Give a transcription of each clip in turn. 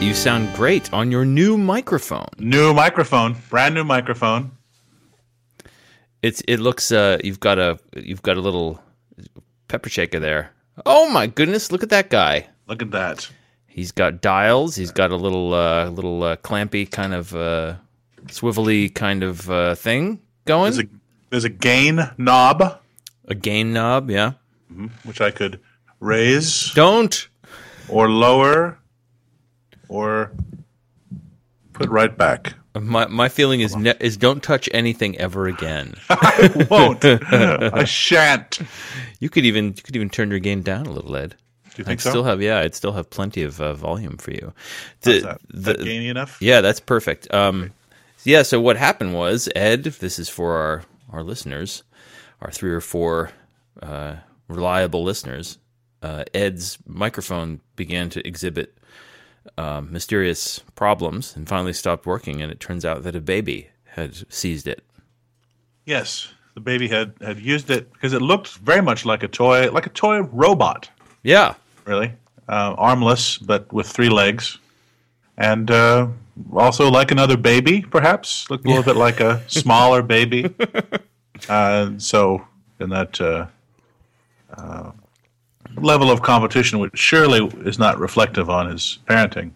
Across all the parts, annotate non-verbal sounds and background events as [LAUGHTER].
You sound great on your new microphone. New microphone, brand new microphone. It's it looks uh you've got a you've got a little pepper shaker there. Oh my goodness, look at that guy. Look at that. He's got dials, he's got a little uh little uh, clampy kind of uh swivelly kind of uh thing going. There's a there's a gain knob a gain knob, yeah. which I could raise Don't or lower or put right back. my my feeling is ne- is don't touch anything ever again. [LAUGHS] I won't. I shan't. You could even you could even turn your gain down a little, Ed. Do you think I'd so? still have yeah, I'd still have plenty of uh, volume for you. The- that? The- that gainy enough? Yeah, that's perfect. Um, yeah. So what happened was Ed. This is for our our listeners, our three or four uh, reliable listeners. Uh, Ed's microphone began to exhibit um, mysterious problems and finally stopped working. And it turns out that a baby had seized it. Yes. The baby had had used it because it looked very much like a toy, like a toy robot. Yeah. really. Uh, armless, but with three legs. And uh, also like another baby, perhaps. Looked a little bit like a [LAUGHS] smaller baby. Uh, so, in that uh, uh, level of competition, which surely is not reflective on his parenting,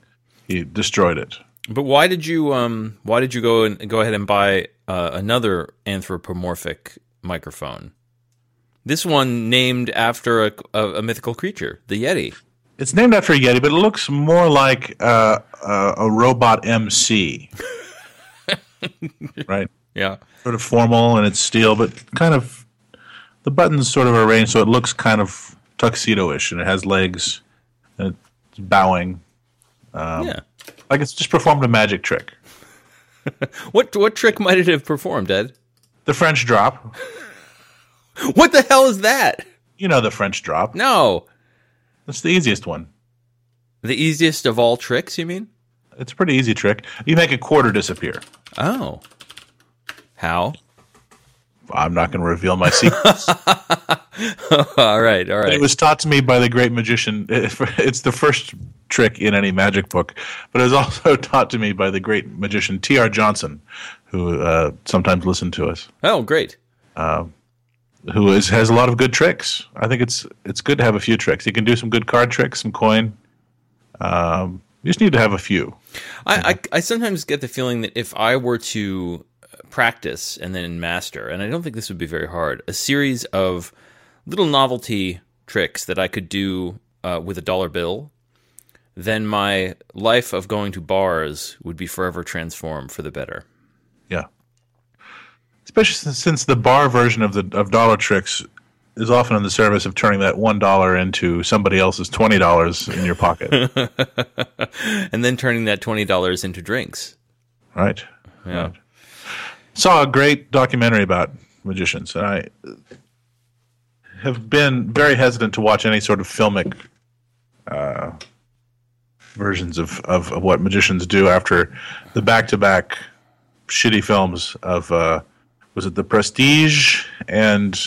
he destroyed it. But why did you um why did you go and go ahead and buy uh, another anthropomorphic microphone? This one named after a, a, a mythical creature, the Yeti. It's named after a Yeti, but it looks more like uh, uh, a robot MC. [LAUGHS] right? Yeah. sort of formal and it's steel, but kind of the buttons sort of arranged so it looks kind of tuxedo-ish and it has legs and it's bowing um, yeah. like it's just performed a magic trick. [LAUGHS] What what trick might it have performed, Ed? The French drop, [LAUGHS] What the hell is that? you know the French drop. No. That's the easiest one. The easiest of all tricks, you mean? It's a pretty easy trick. You make a quarter disappear. Oh. How? I'm not going to reveal my secrets. [LAUGHS] all right, all right. It was taught to me by the great magician. It's the first trick in any magic book, but it was also [LAUGHS] taught to me by the great magician T.R. Johnson, who uh, sometimes listened to us. oh, great. who is has a lot of good tricks. I think it's it's good to have a few tricks. You can do some good card tricks, some coin. Um, you just need to have a few. I, I I sometimes get the feeling that if I were to practice and then master, and I don't think this would be very hard, a series of little novelty tricks that I could do uh, with a dollar bill, then my life of going to bars would be forever transformed for the better. Yeah, especially since, the bar version of the of dollar tricks is often in the service of turning that one dollar into somebody else's twenty dollars in your pocket. [LAUGHS] and then turning that twenty dollars into drinks. right. Yeah. Right. Saw a great documentary about magicians, and I have been very hesitant to watch any sort of filmic uh, versions of, of, of what magicians do after the back to back shitty films of uh, was it The Prestige and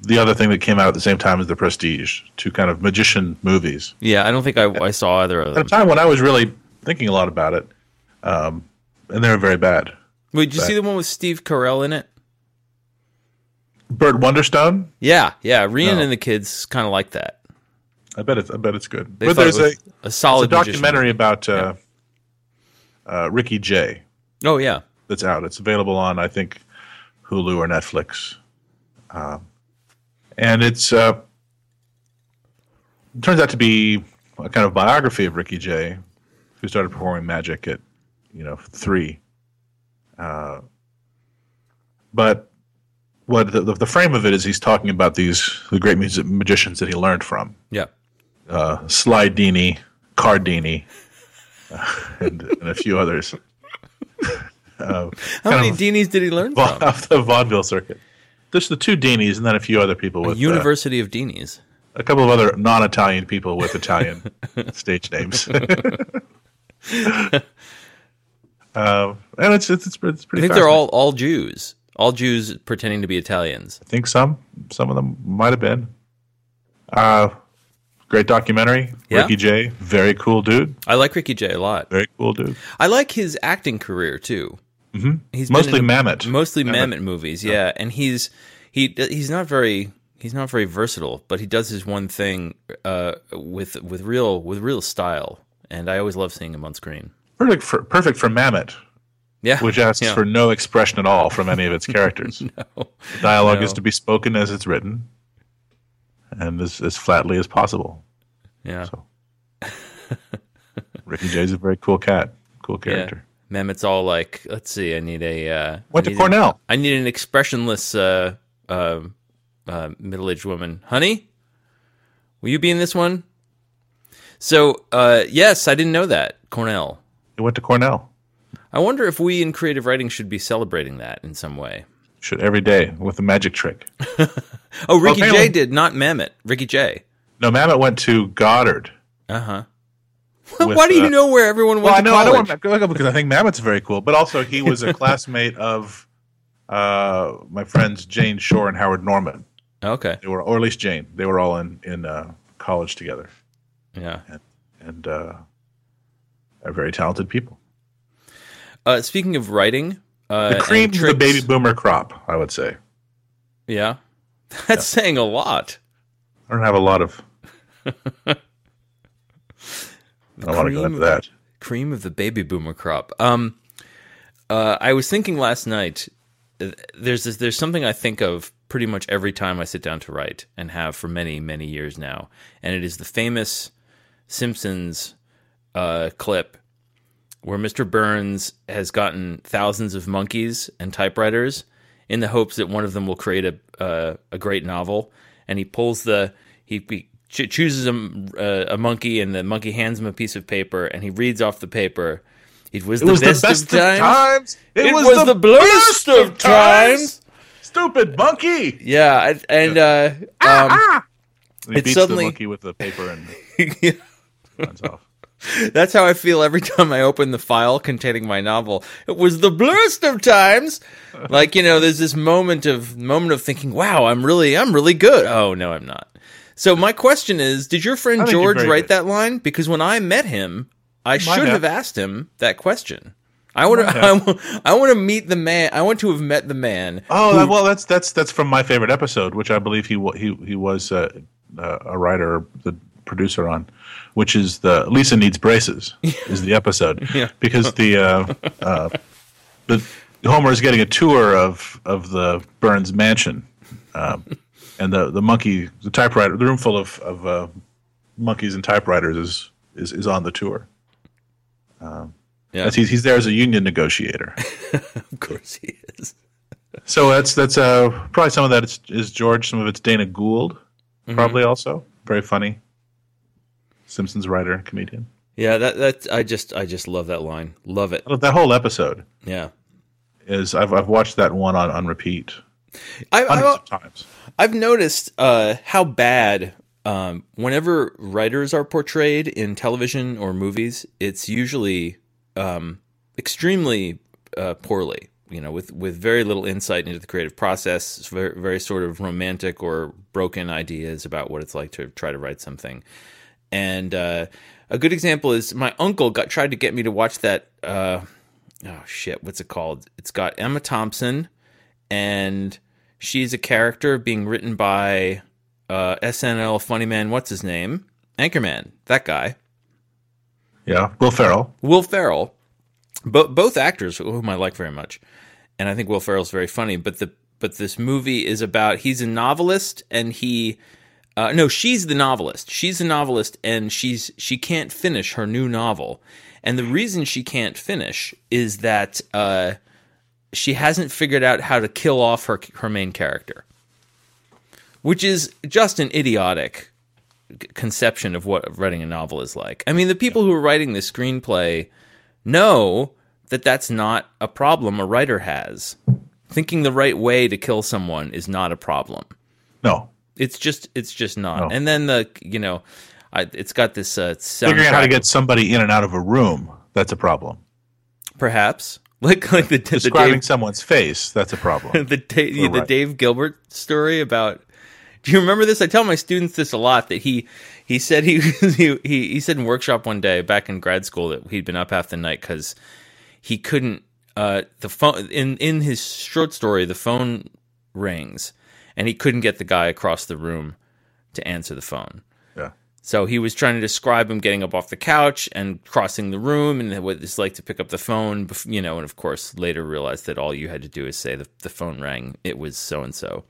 the other thing that came out at the same time as The Prestige, two kind of magician movies. Yeah, I don't think I, I saw either of them. At a time when I was really thinking a lot about it, um, and they were very bad. Wait, did you see the one with Steve Carell in it? Burt Wonderstone. Yeah, yeah. Rian No. and the kids kind of like that. I bet it's I bet it's good. They but there's a, a solid a documentary about uh, uh, Ricky Jay. Oh yeah, that's out. It's available on I think Hulu or Netflix, um, and it's uh, it turns out to be a kind of biography of Ricky Jay, who started performing magic at you know three. Uh, but what the, the frame of it is, he's talking about these the great music, magicians that he learned from. yeah. uh, Slydini, Cardini, uh, and, and a few others. [LAUGHS] uh, How many of Deanies did he learn from? off [LAUGHS] the vaudeville circuit. Just the two Dinis and then a few other people with uh, University of Deanies. a couple of other non-Italian people with Italian [LAUGHS] stage names. Um, and it's it's it's, it's I pretty. think they're all all Jews. All Jews pretending to be Italians. I think some some of them might have been. Uh, great documentary. Yeah. Ricky Jay, very cool dude. I like Ricky Jay a lot. Very cool dude. I like his acting career too. Mm-hmm. He's Mostly Mamet. mostly Mamet. Movies, yeah. And he's he he's not very he's not very versatile, but he does his one thing uh, with with real with real style, and I always love seeing him on screen. Perfect for perfect for Mamet, Yeah, which asks yeah. for no expression at all from any of its [LAUGHS] characters. no. The dialogue No. is to be spoken as it's written, and as, as flatly as possible. yeah. So, Ricky Jay's a very cool cat, cool Yeah. character. Mamet's all like, let's see, I need a uh, Went to Cornell. A, I need an expressionless uh, uh, uh, middle-aged woman. Honey, will you be in this one? So, uh, yes, I didn't know that Cornell. He went to Cornell. I wonder if we in creative writing should be celebrating that in some way. Should every day with a magic trick. [LAUGHS] Oh, Ricky apparently- Jay did, not Mamet. Ricky Jay. No, Mamet went to Goddard. Uh huh. [LAUGHS] With, Why do you uh, know where everyone Well, went I to know I don't want to because I think Mamet's very cool, but also he was a [LAUGHS] classmate of uh, my friends Jane Shore and Howard Norman. okay. They were, or at least Jane. They were all in in uh, college together, Yeah. and uh, are very talented people. Uh, speaking of writing, uh, The cream of the baby boomer crop, I would say. Yeah, [LAUGHS] that's saying a lot. I don't have a lot of. [LAUGHS] I don't want to go cream into that. cream of the baby boomer crop. Um, uh, I was thinking last night. There's this, there's something I think of pretty much every time I sit down to write, and have for many many years now, and it is the famous Simpsons uh, clip where Mr. Burns has gotten thousands of monkeys and typewriters in the hopes that one of them will create a uh, a great novel, and he pulls the he, he ch- chooses a, uh, a monkey, and the monkey hands him a piece of paper, and he reads off the paper. It was, It the, was best the best of times. times. It, was, the, blurst of times. Stupid monkey. Yeah, and, and uh, um, And he beats suddenly- the monkey with the paper and [LAUGHS] runs off. [LAUGHS] That's how I feel every time I open the file containing my novel. It was the blurst of times. Like, you know, there's this moment of moment of thinking, "Wow, I'm really I'm really good." Oh, no, I'm not. So my question is, did your friend I think you're George write good. that line? Because when I met him, I should have. have asked him that question. I want to [LAUGHS] I, wa- I want to meet the man. I want to have met the man. Oh well, that's that's that's from my favorite episode, which I believe he he he was uh, uh, a writer, the producer on, which is the Lisa needs braces is the episode Yeah. because the uh, uh, the Homer is getting a tour of of the Burns mansion, um, and the the monkey the typewriter the room full of of uh, monkeys and typewriters is is is on the tour. Yeah, He's, he's there as a union negotiator. [LAUGHS] of course he is. So that's that's uh probably some of that is, is George. Some of it's Dana Gould, probably also very funny. Simpsons writer, comedian. Yeah, that that I just I just love that line. Love it. That whole episode Yeah. is I've I've watched that one on, on repeat I, of times. I've noticed uh, how bad um, whenever writers are portrayed in television or movies, it's usually um, extremely uh, poorly. You know, with with very little insight into the creative process, very very sort of romantic or broken ideas about what it's like to try to write something. And uh, a good example is my uncle got tried to get me to watch that. Uh, oh shit, what's it called? It's got Emma Thompson and she's a character being written by uh, SNL funny man. What's his name? Anchorman. That guy. Yeah, Will Ferrell. Will Ferrell. Bo- both actors whom I like very much, and I think Will Ferrell's very funny. But the but this movie is about he's a novelist and he. Uh, no, she's the novelist. She's the novelist, and she's she can't finish her new novel. And the reason she can't finish is that uh, she hasn't figured out how to kill off her her main character, which is just an idiotic conception of what writing a novel is like. I mean, the people who are writing the screenplay know that that's not a problem a writer has. Thinking the right way to kill someone is not a problem. No, It's just it's just not. No. And then the you know, I, it's got this uh, figuring out how to get somebody in and out of a room that's a problem. perhaps [LAUGHS] like like the the Describing Dave, someone's face that's a problem. [LAUGHS] the, Da- the right. Dave Gilbert story about Do you remember this? I tell my students this a lot. That he he said he [LAUGHS] he he, he said in workshop one day back in grad school that he'd been up half the night because he couldn't. Uh, the phone in in his short story, the phone rings, and he couldn't get the guy across the room to answer the phone. Yeah. So he was trying to describe him getting up off the couch and crossing the room and what it's like to pick up the phone, you know, and of course later realized that all you had to do is say the, the phone rang, it was so and so.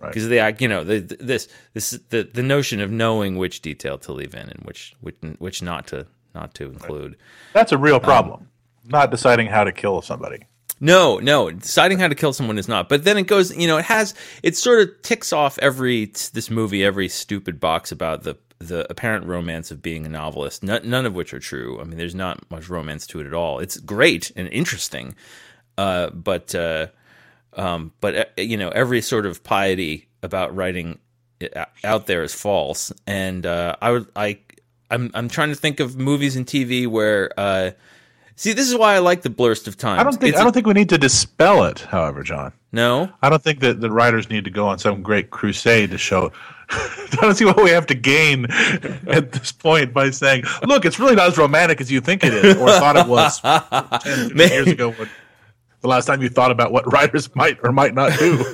Right. Because they, you know, the, this this the the notion of knowing which detail to leave in and which which which not to not to include. That's a real um, problem. Not deciding how to kill somebody. No, no, deciding how to kill someone is not. But then it goes, you know, it has it sort of ticks off every this movie every stupid box about the the apparent romance of being a novelist. None, none of which are true. I mean, there's not much romance to it at all. It's great and interesting, uh, but uh, um, but uh, you know, every sort of piety about writing out there is false. And uh, I would I I'm I'm trying to think of movies and TV where. See, this is why I like the blurst of time. I don't think I don't think we need to dispel it. However, John, No, I don't think that the writers need to go on some great crusade to show. [LAUGHS] I don't see what we have to gain [LAUGHS] at this point by saying, "Look, it's really not as romantic as you think it is, or thought it was [LAUGHS] 10, 15 years ago." When, the last time you thought about what writers might or might not do.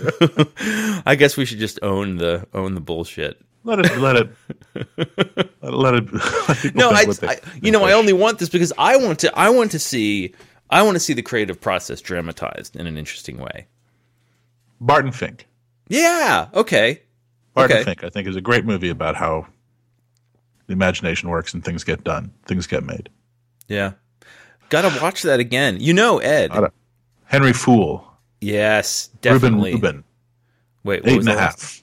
I guess we should just own the own the bullshit. Let it, let it, [LAUGHS] let it. [LAUGHS] Let people No, I, they- I you know I only want this because I want to I want to see I want to see the creative process dramatized in an interesting way. Barton Fink. Yeah. Okay. Barton Okay. Fink, I think, is a great movie about how the imagination works and things get done, things get made. Yeah. Got to watch that again. You know Ed. A- Henry Fool, yes, Reuben definitely. Reuben, Wait, what eight was and a half.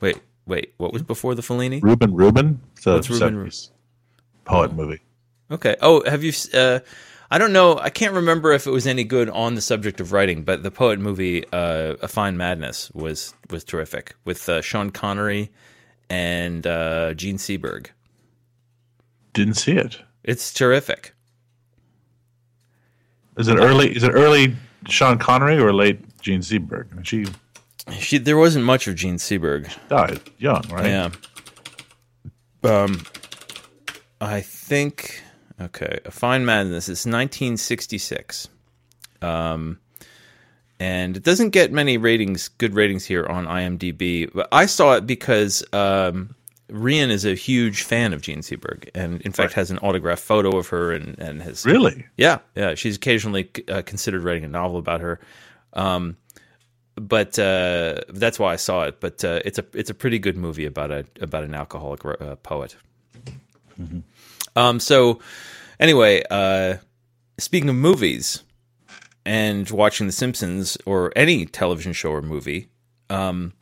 Wait, wait. What was before the Fellini? Reuben Reuben, it's a What's Reuben Ru- 70s poet movie. Okay. Oh, have you? Uh, I don't know. I can't remember if it was any good on the subject of writing, but the poet movie, uh, "A Fine Madness," was was terrific with uh, Sean Connery and uh, Jean Seberg. Didn't see it. It's terrific. Is it early? Is it early Sean Connery or late Jean Seberg? She She, there wasn't much of Jean Seberg. died young, right? Yeah. Um, I think okay. A Fine Madness is 1966. Um, and it doesn't get many ratings, good ratings here on IMDb. But I saw it because um, Rian is a huge fan of Jean Seberg, and in fact has an autographed photo of her, and and has Really? yeah, yeah. She's occasionally uh, considered writing a novel about her, um, but uh, that's why I saw it. But uh, it's a it's a pretty good movie about a about an alcoholic uh, poet. Um. So, anyway, uh, speaking of movies and watching The Simpsons or any television show or movie, um,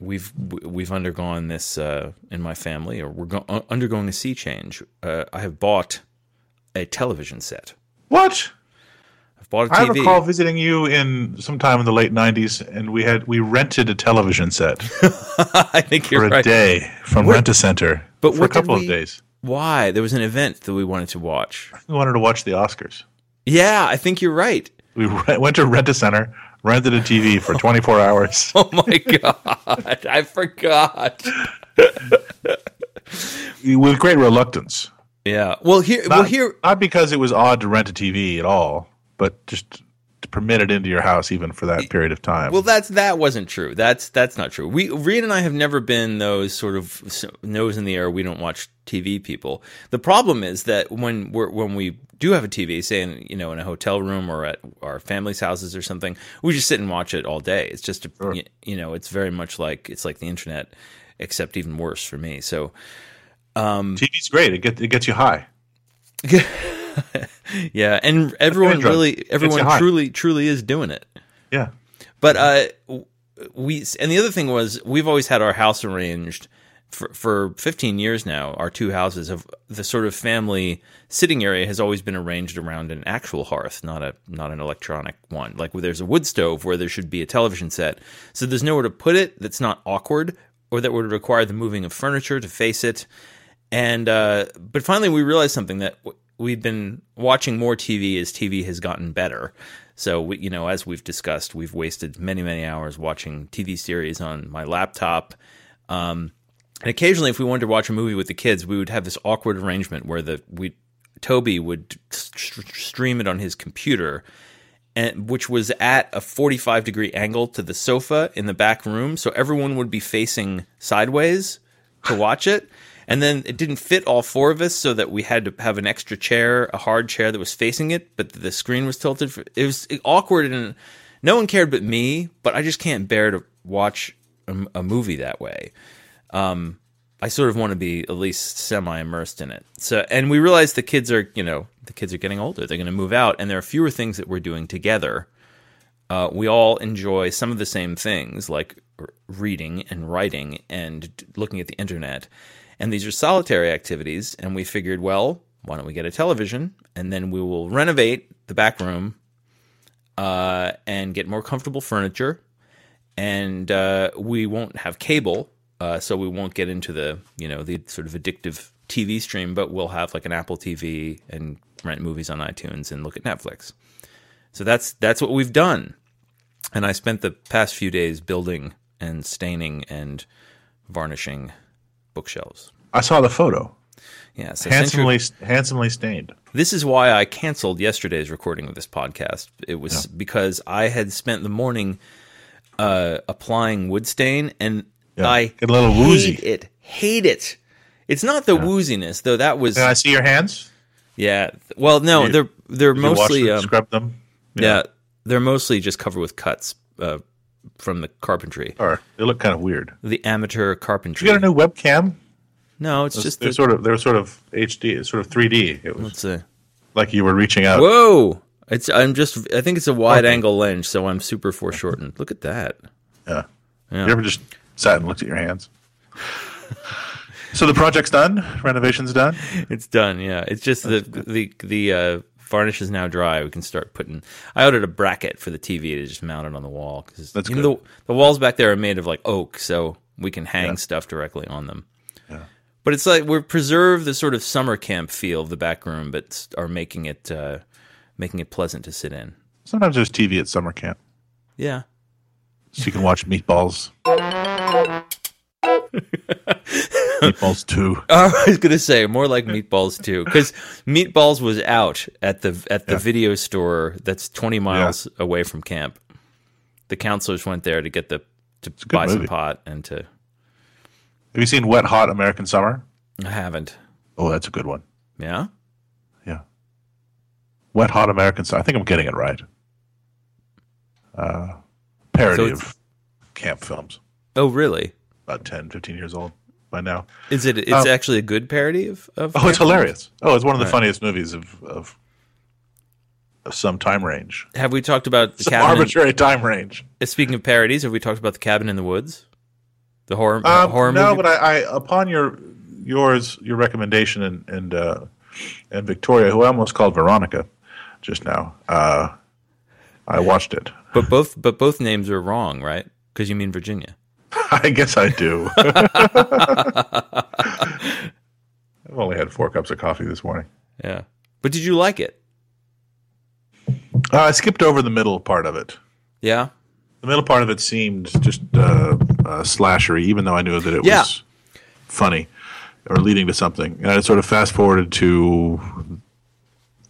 we've we've undergone this uh, in my family, or we're go- undergoing a sea change. Uh, I have bought a television set. What? I've bought a I TV. recall visiting you in sometime in the late '90s, and we had we rented a television set [LAUGHS] I think you're for a day from What- Rent a Center but for a couple we- of days. Why? There was an event that we wanted to watch. We wanted to watch the Oscars. Yeah, I think you're right. We [LAUGHS] re- went to Rent a Center, rented a TV for [LAUGHS] 24 hours. Oh my god, I forgot. with great reluctance. Yeah. Well, here, Not, well here. not because it was odd to rent a TV at all, but just to permit it into your house even for that period of time. Well, that's that wasn't true. That's that's not true. We Reed and I have never been those sort of nose in the air. We don't watch TV people. The problem is that when we're when we do have a TV, say in you know in a hotel room or at our family's houses or something, we just sit and watch it all day. It's just a, y- you know it's very much like it's like the internet, except even worse for me. So um TV's great. It gets it gets you high. [LAUGHS] yeah, and everyone really everyone truly truly is doing it. Yeah. But uh, we and the other thing was we've always had our house arranged for for 15 years now. Our two houses have the sort of family sitting area has always been arranged around an actual hearth, not a not an electronic one. Like where there's a wood stove where there should be a television set. So there's nowhere to put it that's not awkward or that would require the moving of furniture to face it. And uh, but finally, we realized something that we've been watching more TV as TV has gotten better. So we, you know, as we've discussed, we've wasted many many hours watching TV series on my laptop. Um, and occasionally, if we wanted to watch a movie with the kids, we would have this awkward arrangement where the we Toby would st- stream it on his computer, and which was at a 45 degree angle to the sofa in the back room, so everyone would be facing sideways to watch it. And then it didn't fit all four of us, so that we had to have an extra chair, a hard chair that was facing it, but the screen was tilted. It was awkward, and no one cared but me. But I just can't bear to watch a, a movie that way. Um, I sort of want to be at least semi immersed in it. So, and we realize the kids are, you know, the kids are getting older. They're going to move out, and there are fewer things that we're doing together. Uh, we all enjoy some of the same things, like reading and writing and looking at the internet. And these are solitary activities. And we figured, well, why don't we get a television and then we will renovate the back room uh, and get more comfortable furniture. And uh, we won't have cable, uh, so we won't get into the you know the sort of addictive TV stream. But we'll have like an Apple TV and rent movies on iTunes and look at Netflix. So that's that's what we've done. And I spent the past few days building and staining and varnishing bookshelves. I saw the photo. Yeah, so handsomely handsomely stained. This is why I canceled yesterday's recording of this podcast. It was yeah. because I had spent the morning uh, applying wood stain, and yeah. I Get a little woozy. hate it. Hate it. It's not the yeah. wooziness though. That was. Can I see your hands? Yeah. Well, no, you, they're they're mostly them, um, scrub them. Yeah. they're mostly just covered with cuts. Uh, from the carpentry. Or they look kind of weird. The amateur carpentry. You got a new webcam? No, it's just they're the, sort of they're sort of HD, sort of 3D. It was let's see. like you were reaching out. Whoa! It's I'm just I think it's a wide okay. angle lens, so I'm super foreshortened. Look at that. Yeah. yeah. You ever just sat and looked at your hands? [LAUGHS] so the project's done. Renovation's done. It's done. Yeah. It's just the the the uh, varnish is now dry. We can start putting. I ordered a bracket for the TV to just mount it on the wall because That's good. the the walls back there are made of like oak, so we can hang yeah. stuff directly on them. Yeah. But it's like we're preserve the sort of summer camp feel of the back room, but are making it uh, making it pleasant to sit in. Sometimes there's TV at summer camp. Yeah. So you can watch Meatballs. [LAUGHS] [LAUGHS] Meatballs two. [LAUGHS] I was gonna say more like Meatballs two because Meatballs was out at the at the yeah. video store that's twenty miles yeah. away from camp. The counselors went there to get the to buy movie. some pot and to. Have you seen Wet Hot American Summer? I haven't. Oh, that's a good one. Yeah. Yeah. Wet Hot American Summer. I think I'm getting it right. Uh, parody so of camp films. Oh, really? About 10, 15 years old by now. Is it? It's um, actually a good parody of. of oh, it's hilarious. Oh, it's one of the right. funniest movies of, of of some time range. Have we talked about the some arbitrary in, time range? Uh, speaking of parodies, have we talked about the Cabin in the Woods, the horror um, horror no, movie? but I, I, upon your yours your recommendation and and uh, and Victoria, who I almost called Veronica just now, uh, I watched it. But both but both names are wrong, right? Because you mean Virginia. [LAUGHS] I guess I do. [LAUGHS] I've only had four cups of coffee this morning. Yeah. But did you like it? Uh, I skipped over the middle part of it. Yeah. The middle part of it seemed just uh, uh, slashery, even though I knew that it yeah. was funny or leading to something. And I sort of fast forwarded to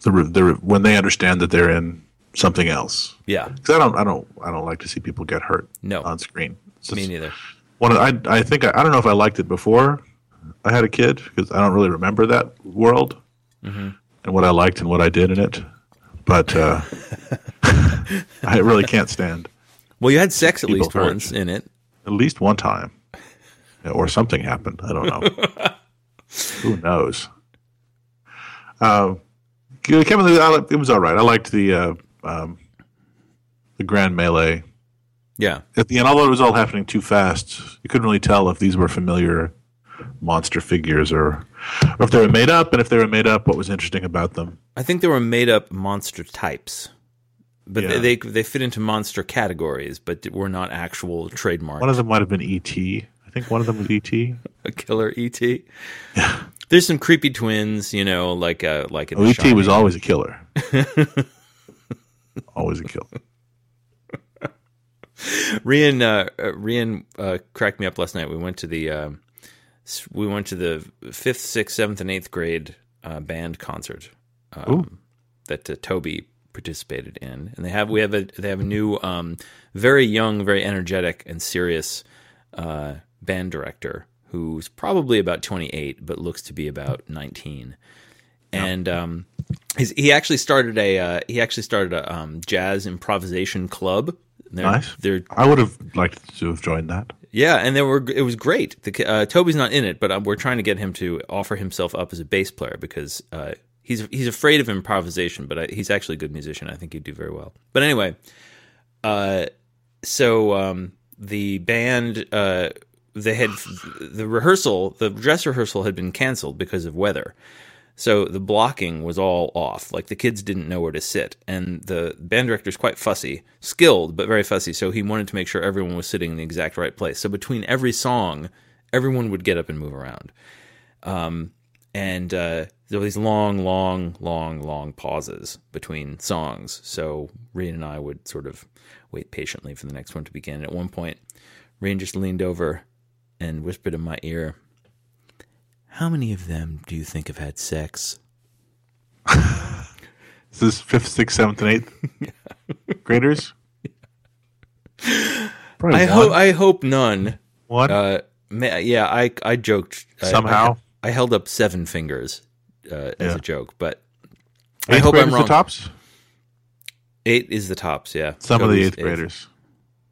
the, the when they understand that they're in something else. Yeah, because I don't, I don't, I don't like to see people get hurt. No. on screen. Me neither. One, I, I think I, I, don't know if I liked it before I had a kid because I don't really remember that world mm-hmm. and what I liked and what I did in it. But uh, [LAUGHS] I really can't stand. Well, you had sex at least once in it. At least one time, or something happened. I don't know. [LAUGHS] Who knows? Uh, Kevin, it was all right. I liked the uh, um, the grand melee. Yeah. At the end, although it was all happening too fast, you couldn't really tell if these were familiar monster figures or, or if they were made up, and if they were made up, what was interesting about them. I think they were made up monster types, but yeah. they, they, they fit into monster categories, but were not actual trademarks. One of them might have been E.T. I think one of them was E.T. [LAUGHS] a killer E.T. Yeah. There's some creepy twins, you know, like a like. Oh, E.T. was always a killer. [LAUGHS] always a killer. Rian, uh, uh, Rian uh, cracked me up last night. We went to the um, s- we went to the fifth, sixth, seventh, and eighth grade uh, band concert um, that uh, Toby participated in, and they have we have a they have a new, um, very young, very energetic and serious uh, band director who's probably about twenty eight, but looks to be about nineteen, and um, he's, he actually started a uh, he actually started a um, jazz improvisation club. They're, Nice. They're I would have liked to have joined that. yeah, and they were it was great. The, uh, Toby's not in it, but um, we're trying to get him to offer himself up as a bass player because uh, he's he's afraid of improvisation, but I, he's actually a good musician. I think he'd do very well. But anyway, uh, so um, the band uh, they had the rehearsal, the dress rehearsal had been canceled because of weather. So the blocking was all off. Like the kids didn't know where to sit. And the band director's quite fussy, skilled, but very fussy. So he wanted to make sure everyone was sitting in the exact right place. So between every song, everyone would get up and move around. Um, and uh, there were these long, long, long, long pauses between songs. So Rian and I would sort of wait patiently for the next one to begin. And at one point, Rian just leaned over and whispered in my ear, How many of them do you think have had sex? [LAUGHS] Is this fifth, sixth, seventh, and eighth [LAUGHS] graders? I hope I hope none. one Uh, yeah, I I joked somehow. I, I held up seven fingers uh, as Yeah. a joke, but I eighth hope I'm wrong. the tops. Eight is the tops. Yeah, Some of the Toby's eighth graders.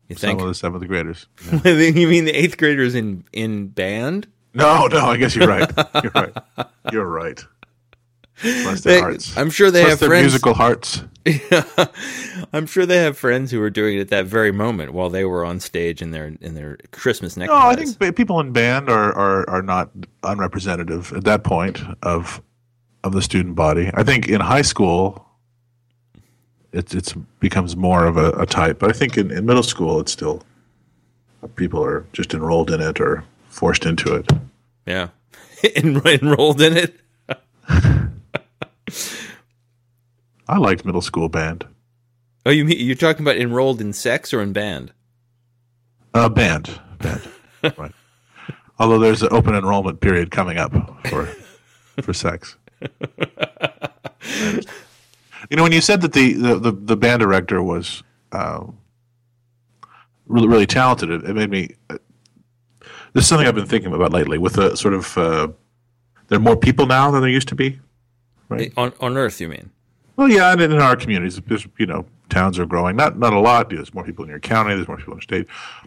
You Some of the seventh graders. [LAUGHS] you mean the eighth graders in in band? No, no. I guess you're right. You're right. You're right. Bless their They- hearts. I'm sure they Bless have their friends. musical hearts. [LAUGHS] I'm sure they have friends who were doing it at that very moment while they were on stage in their in their Christmas No, neckties. I think people in band are, are, are not unrepresentative at that point of of the student body. I think in high school, it it's becomes more of a, a type. But I think in, in middle school, it's still people are just enrolled in it or forced into it. yeah, [LAUGHS] En- enrolled in it. [LAUGHS] I liked middle school band. Oh, you mean you're talking about enrolled in sex or in band? Uh, band, band, [LAUGHS] right. Although there's an open enrollment period coming up for for sex. you know, when you said that the the, the, the band director was uh, really really talented, it, it made me. This is something I've been thinking about lately. With a sort of, uh, there are more people now than there used to be. Right. On on Earth, you mean? Well, yeah, and in our communities, there's, you know, towns are growing. Not not a lot. There's more people in your county. There's more people in the state.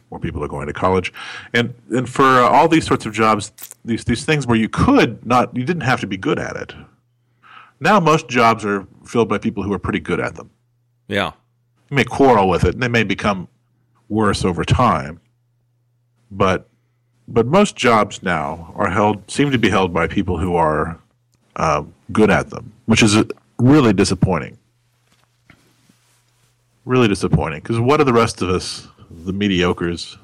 More people are going to college, and and for uh, all these sorts of jobs, these these things where you could not, you didn't have to be good at it. Now most jobs are filled by people who are pretty good at them. Yeah. You may quarrel with it, and they may become worse over time. But but most jobs now are held seem to be held by people who are uh, good at them, which is really disappointing. Really disappointing because what are the rest of us, the mediocres?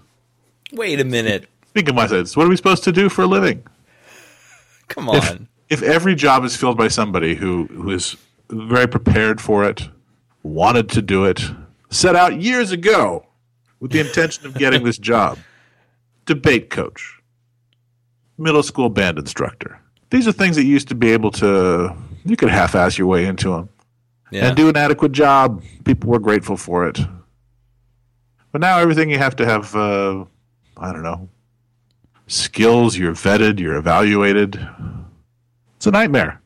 Wait a minute. Think of myself, what are we supposed to do for a living? Come on. If every job is filled by somebody who, who is very prepared for it, wanted to do it, set out years ago with the intention of getting this [LAUGHS] job, debate coach, middle school band instructor. These are things that you used to be able to, you could half ass your way into them Yeah. and do an adequate job. People were grateful for it. But now everything you have to have, uh, I don't know, skills, you're vetted, you're evaluated. It's a nightmare.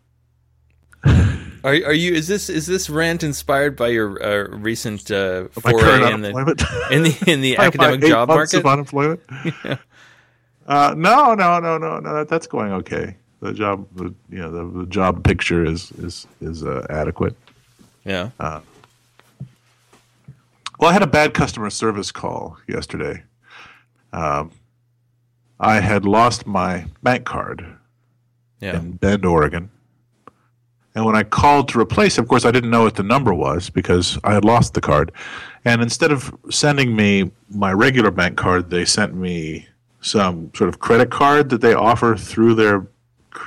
[LAUGHS] Are are you? Is this is this rant inspired by your uh, recent uh, foray [LAUGHS] in the in the [LAUGHS] in the academic job market? of unemployment. [LAUGHS] uh, no, no, no, no, no. That, that's going okay. The job, the, you know, the, the job picture is is is uh, adequate. Yeah. Well, I had a bad customer service call yesterday. Um, I had lost my bank card Yeah. in Bend, Oregon. And when I called to replace it, of course, I didn't know what the number was because I had lost the card. And instead of sending me my regular bank card, they sent me some sort of credit card that they offer through their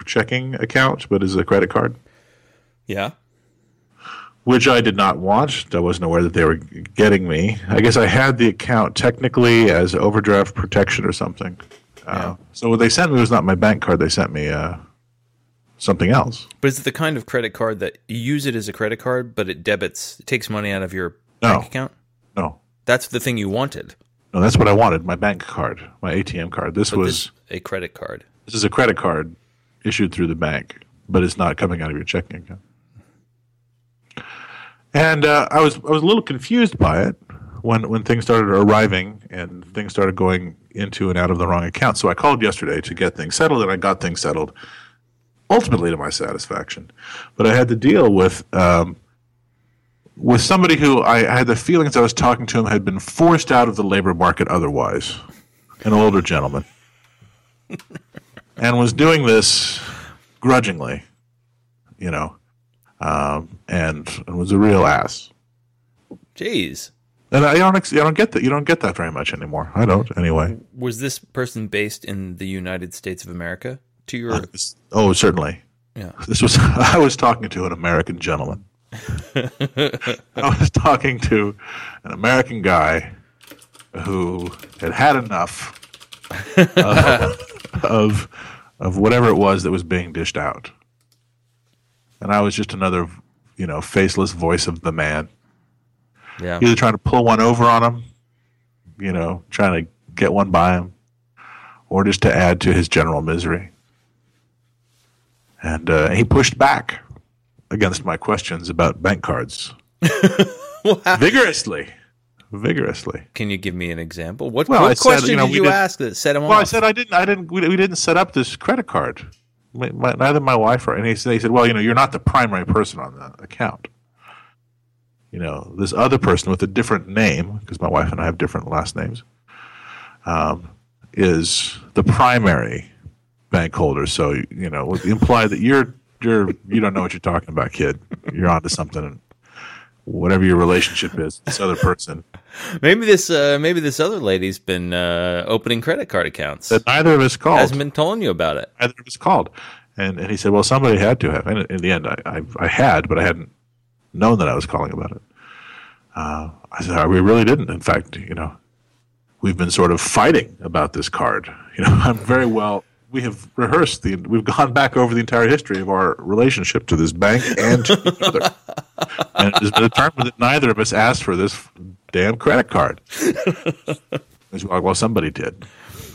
checking account, but is it a credit card. Yeah. which I did not want. I wasn't aware that they were getting me. I guess I had the account technically as overdraft protection or something. Uh, so what they sent me was not my bank card. They sent me uh, something else. But is it the kind of credit card that you use it as a credit card, but it debits, it takes money out of your No. bank account? No, That's the thing you wanted. no, that's what I wanted. My bank card, my ATM card. This But was this a credit card. this is a credit card issued through the bank, but it's not coming out of your checking account. And uh, I was I was a little confused by it when when things started arriving and things started going into and out of the wrong account. So I called yesterday to get things settled, and I got things settled, ultimately to my satisfaction. But I had to deal with um, with somebody who I, I had the feelings I was talking to him had been forced out of the labor market otherwise, an older gentleman and was doing this grudgingly, you know, um, and, and was a real ass. Jeez. And I don't, I don't get that. You don't get that very much anymore. I don't, anyway. Was this person based in the United States of America? To your This- oh, certainly. yeah. [LAUGHS] This was I was talking to an American gentleman. [LAUGHS] I was talking to an American guy who had had enough of, [LAUGHS] of of whatever it was that was being dished out, and I was just another, you know, faceless voice of the man, Yeah. either trying to pull one over on him, you know, trying to get one by him, or just to add to his general misery. And uh, he pushed back against my questions about bank cards [LAUGHS] vigorously, vigorously. Can you give me an example? What, Well, what I said, question you know, did you did- ask that set him Well, off? I said I didn't. I didn't. We, we didn't set up this credit card. My, my, neither my wife or and he said, he said, well, you know, you're not the primary person on the account. You know, this other person with a different name, because my wife and I have different last names, um, is the primary bank holder. So you know, imply that you're you're you don't know what you're talking about, kid. You're onto something. And whatever your relationship is, this other person maybe this uh, maybe this other lady's been uh, opening credit card accounts. that neither of us called. Hasn't been telling you about it. either of us called. And, and he said, well, somebody had to have. And in the end, I, I, I had, but I hadn't known that I was calling about it. Uh, I said, "Oh, we really didn't. In fact, you know, we've been sort of fighting about this card. [LAUGHS] You know, I'm very well. We have rehearsed the. We've gone back over the entire history of our relationship to this bank and to each other, [LAUGHS] and it has been determined that neither of us asked for this damn credit card. Like, well, somebody did.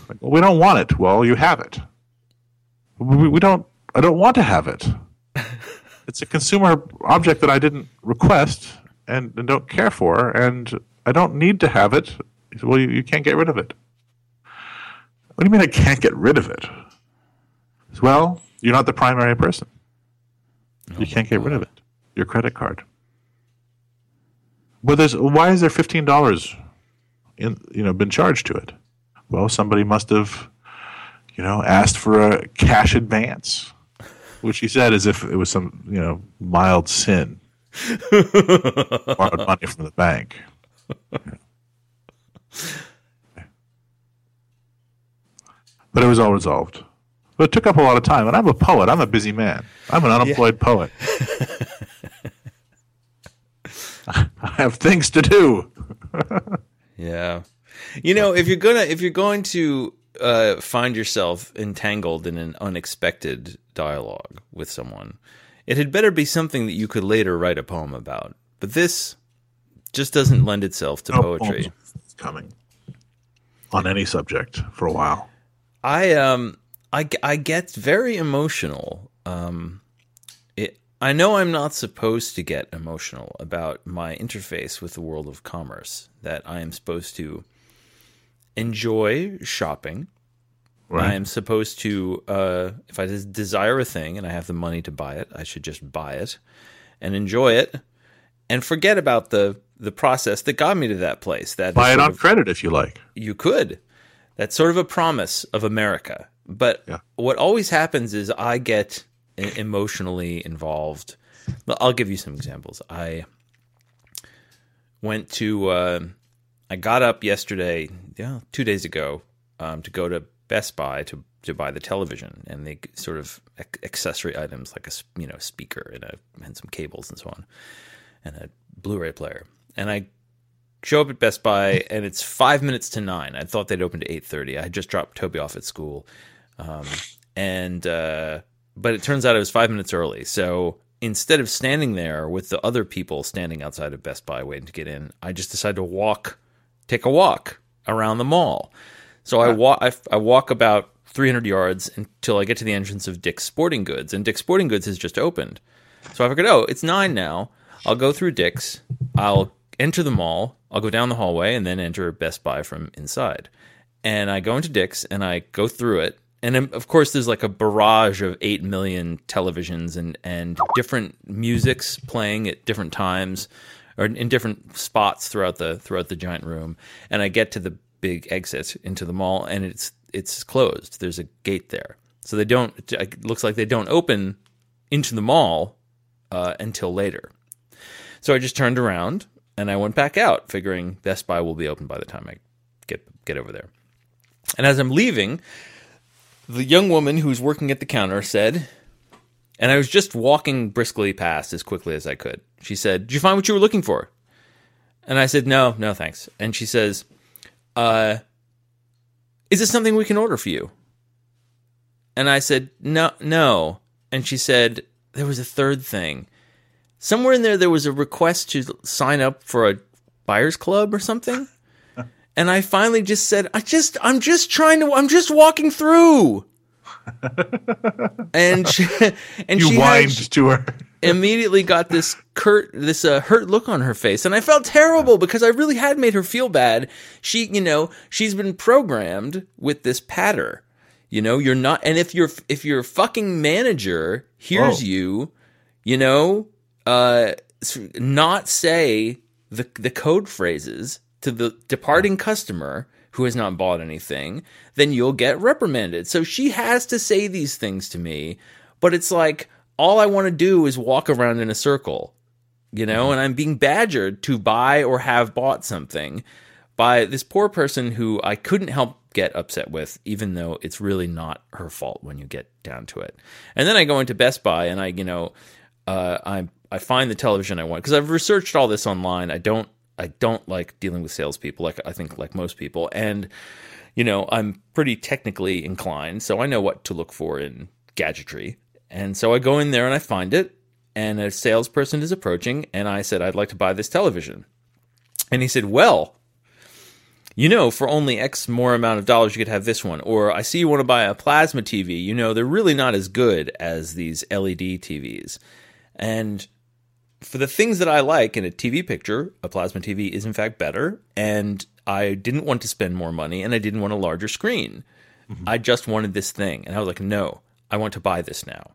Like, well, we don't want it. Well, you have it. We, we don't. I don't want to have it. It's a consumer object that I didn't request and, and don't care for, and I don't need to have it. Well, you, you can't get rid of it. What do you mean I can't get rid of it? Well, you're not the primary person. you can't get rid of it. Your credit card. Well, there's why is there fifteen dollars in you know been charged to it? Well, somebody must have you know asked for a cash advance, which he said as if it was some you know mild sin. [LAUGHS] Borrowed money from the bank. [LAUGHS] But it was all resolved. But it took up a lot of time, and I'm a poet. I'm a busy man. I'm an unemployed poet. [LAUGHS] I have things to do. [LAUGHS] Yeah. You know, if you're gonna if you're going to uh, find yourself entangled in an unexpected dialogue with someone, it had better be something that you could later write a poem about. But this just doesn't lend itself to No poetry. poems coming on any subject for a while. I um I, I get very emotional. Um, it I know I'm not supposed to get emotional about my interface with the world of commerce. That I am supposed to enjoy shopping. I am supposed to, uh, if I des- desire a thing and I have the money to buy it, I should just buy it and enjoy it, and forget about the the process that got me to that place. That Buy it on of- credit if you like. you could. That's sort of a promise of America. But Yeah. what always happens is I get emotionally involved. I'll give you some examples. I went to, uh, I got up yesterday, yeah, two days ago, um, to go to Best Buy to to buy the television and the sort of accessory items like a you know speaker and a and some cables and so on. and a Blu-ray player. And I show up at Best Buy, and it's five minutes to nine. I thought they'd open to eight thirty. I had just dropped Toby off at school, um, and uh, but it turns out it was five minutes early. So instead of standing there with the other people standing outside of Best Buy waiting to get in, I just decided to walk, take a walk around the mall. So I walk, I, I walk about 300 yards until I get to the entrance of Dick's Sporting Goods, and Dick's Sporting Goods has just opened. So I figured, oh, it's nine now. I'll go through Dick's. I'll enter the mall. I'll go down the hallway and then enter Best Buy from inside. And I go into Dick's and I go through it. And of course, there's like a barrage of eight million televisions and and different musics playing at different times or in different spots throughout the throughout the giant room. And I get to the big exit into the mall, and it's it's closed. There's a gate there, so they don't. It looks like they don't open into the mall uh, until later. So I just turned around and I went back out, figuring Best Buy will be open by the time I get get over there. And as I'm leaving, the young woman who's working at the counter said, and I was just walking briskly past as quickly as I could. She said, "Did you find what you were looking for?" And I said, "No, no, thanks." And she says, "Uh, is this something we can order for you?" And I said, "No, no." And she said, "There was a third thing." somewhere in there there was a request to sign up for a buyers club or something and i finally just said i just i'm just trying to i'm just walking through [LAUGHS] and she, and You she whined had, to her. immediately got this curt this uh, hurt look on her face and i felt terrible because i really had made her feel bad she you know she's been programmed with this patter you know you're not and if your if your fucking manager hears Whoa. you you know uh not say the the code phrases to the departing customer who has not bought anything then you'll get reprimanded so she has to say these things to me but it's like all I want to do is walk around in a circle you know, and I'm being badgered to buy or have bought something by this poor person who I couldn't help get upset with, even though it's really not her fault when you get down to it. And then I go into Best Buy and I, you know, uh, I I find the television I want because I've researched all this online. I don't I don't like dealing with salespeople, like I think like most people, and you know I'm pretty technically inclined, so I know what to look for in gadgetry. And so I go in there and I find it, and a salesperson is approaching, and I said I'd like to buy this television, and he said, "Well, you know, for only X more amount of dollars, you could have this one. Or I see you want to buy a plasma TV. You know, they're really not as good as these LED TVs. And for the things that I like in a TV picture, a plasma TV is in fact better. And I didn't want to spend more money and I didn't want a larger screen. I just wanted this thing. And I was like, no, I want to buy this now.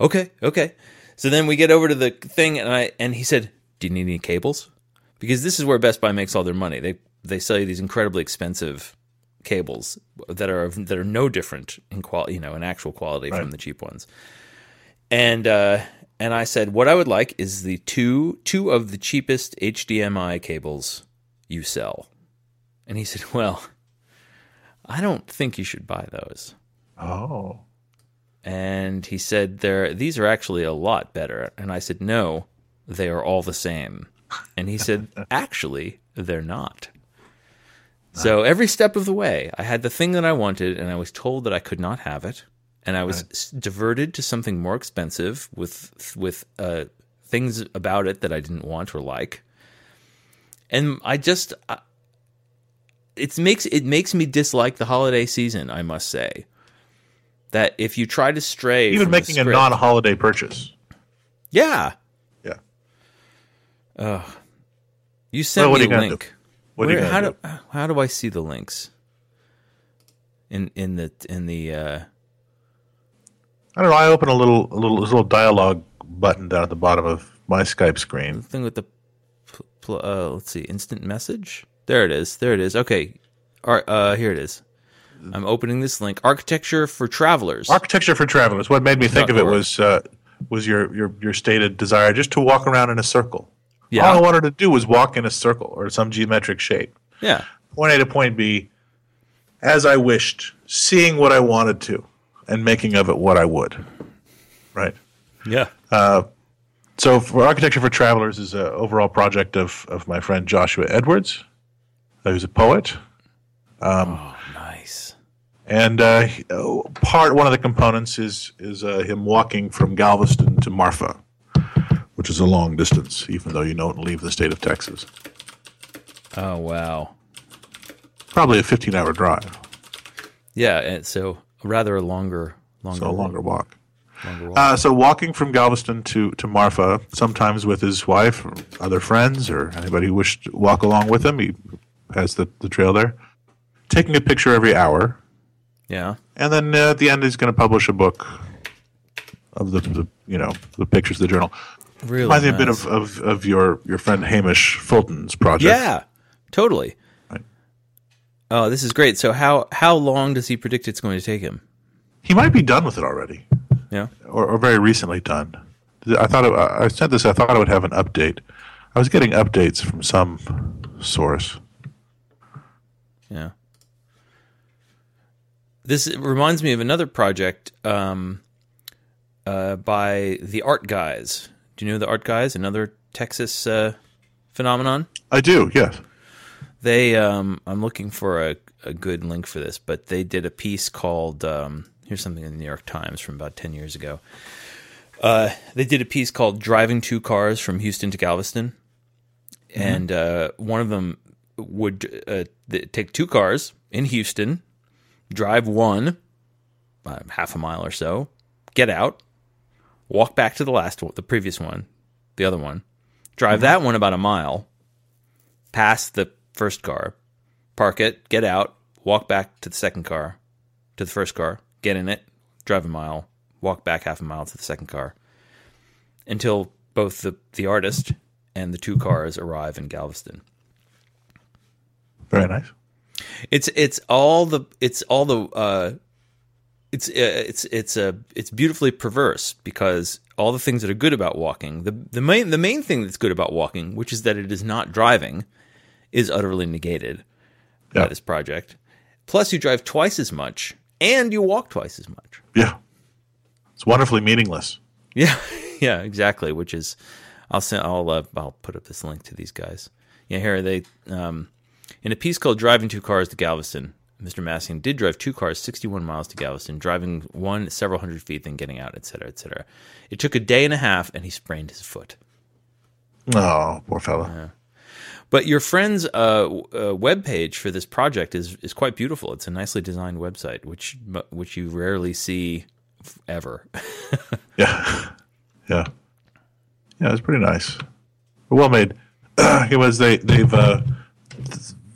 Okay, okay. So then we get over to the thing and I and he said, Do you need any cables? Because this is where Best Buy makes all their money. They they sell you these incredibly expensive cables that are that are no different in quality, you know, in actual quality from the cheap ones. And uh and I said, what I would like is the two two of the cheapest HDMI cables you sell. And he said, [LAUGHS] well, I don't think you should buy those. Oh. And he said, "They're these are actually a lot better." And I said, "No, they are all the same." And he said, [LAUGHS] "Actually, they're not." So every step of the way, I had the thing that I wanted, and I was told that I could not have it, and I was s diverted to something more expensive with with uh, things about it that I didn't want or like. And I just, I, it makes it makes me dislike the holiday season. I must say that if you try to stray, Even making a non-holiday purchase. yeah, Yeah. you sent Well, me a link. do? What are you how gonna do how do I see the links? In in the in the uh, I don't know. I open a little, a little, this little dialogue button down at the bottom of my Skype screen. thing with the pl- pl- uh, let's see, instant message. There it is. There it is. Okay, Ar- uh, here it is. I'm opening this link. Architecture for travelers. Architecture for travelers. What made me think of it was uh, was your, your your stated desire just to walk around in a circle. Yeah. All I wanted to do was walk in a circle or some geometric shape. yeah. Point A to point B, as I wished, seeing what I wanted to, and making of it what I would. Right. Yeah. so for Architecture for Travelers is an overall project of, of my friend Joshua Edwards, who's a poet. Um, oh, nice. And uh, uh, part one of the components is is uh, him walking from Galveston to Marfa, which is a long distance, even though you don't leave the state of Texas. Oh wow. Probably a 15 hour drive, Yeah, and so rather a longer, longer, so a longer walk. longer walk. Uh, so walking from Galveston to, to Marfa, sometimes with his wife or other friends or anybody who wished to walk along with him, he has the, the trail there. Taking a picture every hour, yeah. and then uh, at the end he's going to publish a book of the, the you know the pictures of the journal. Really. Reminds me a bit of, of, of your, your friend Hamish Fulton's project. Yeah, totally. Oh, this is great. So how how long does he predict it's going to take him? He might be done with it already, Yeah. or, or very recently done. I thought it, I sent this. I thought I would have an update. I was getting updates from some source. Yeah. This reminds me of another project um, uh, by the Art Guys. Do you know the Art Guys? Another Texas uh, phenomenon. I do, yes. They, um, I'm looking for a, a good link for this, but they did a piece called. Um, here's something in the New York Times from about ten years ago. Uh, they did a piece called "Driving Two Cars from Houston to Galveston," and uh, one of them would uh, th- take two cars in Houston, drive one uh, half a mile or so, get out, walk back to the last one, the previous one, the other one, drive that one about a mile, pass the first car, park it, get out, walk back to the second car, to the first car, get in it, drive a mile, walk back half a mile to the second car, until both the, the artist and the two cars arrive in Galveston. Very nice. It's it's all the it's all the uh, it's uh, it's it's a it's beautifully perverse because all the things that are good about walking the the main the main thing that's good about walking, which is that it is not driving, is utterly negated by this project. Plus, you drive twice as much and you walk twice as much. Yeah. It's wonderfully meaningless. Yeah, [LAUGHS] yeah, exactly. Which is, I'll send, I'll, uh, I'll put up this link to these guys. Yeah, here they, um, in a piece called "Driving Two Cars to Galveston." Mr. Massing did drive two cars 61 miles to Galveston, driving one several hundred feet, then getting out, etc., etc. It took a day and a half, and he sprained his foot. Oh, poor fellow. But your friend's uh, uh, webpage for this project is is quite beautiful. It's a nicely designed website, which which you rarely see ever. [LAUGHS] Yeah. Yeah. Yeah, it's pretty nice. Well made. [CLEARS THROAT] it was they they've uh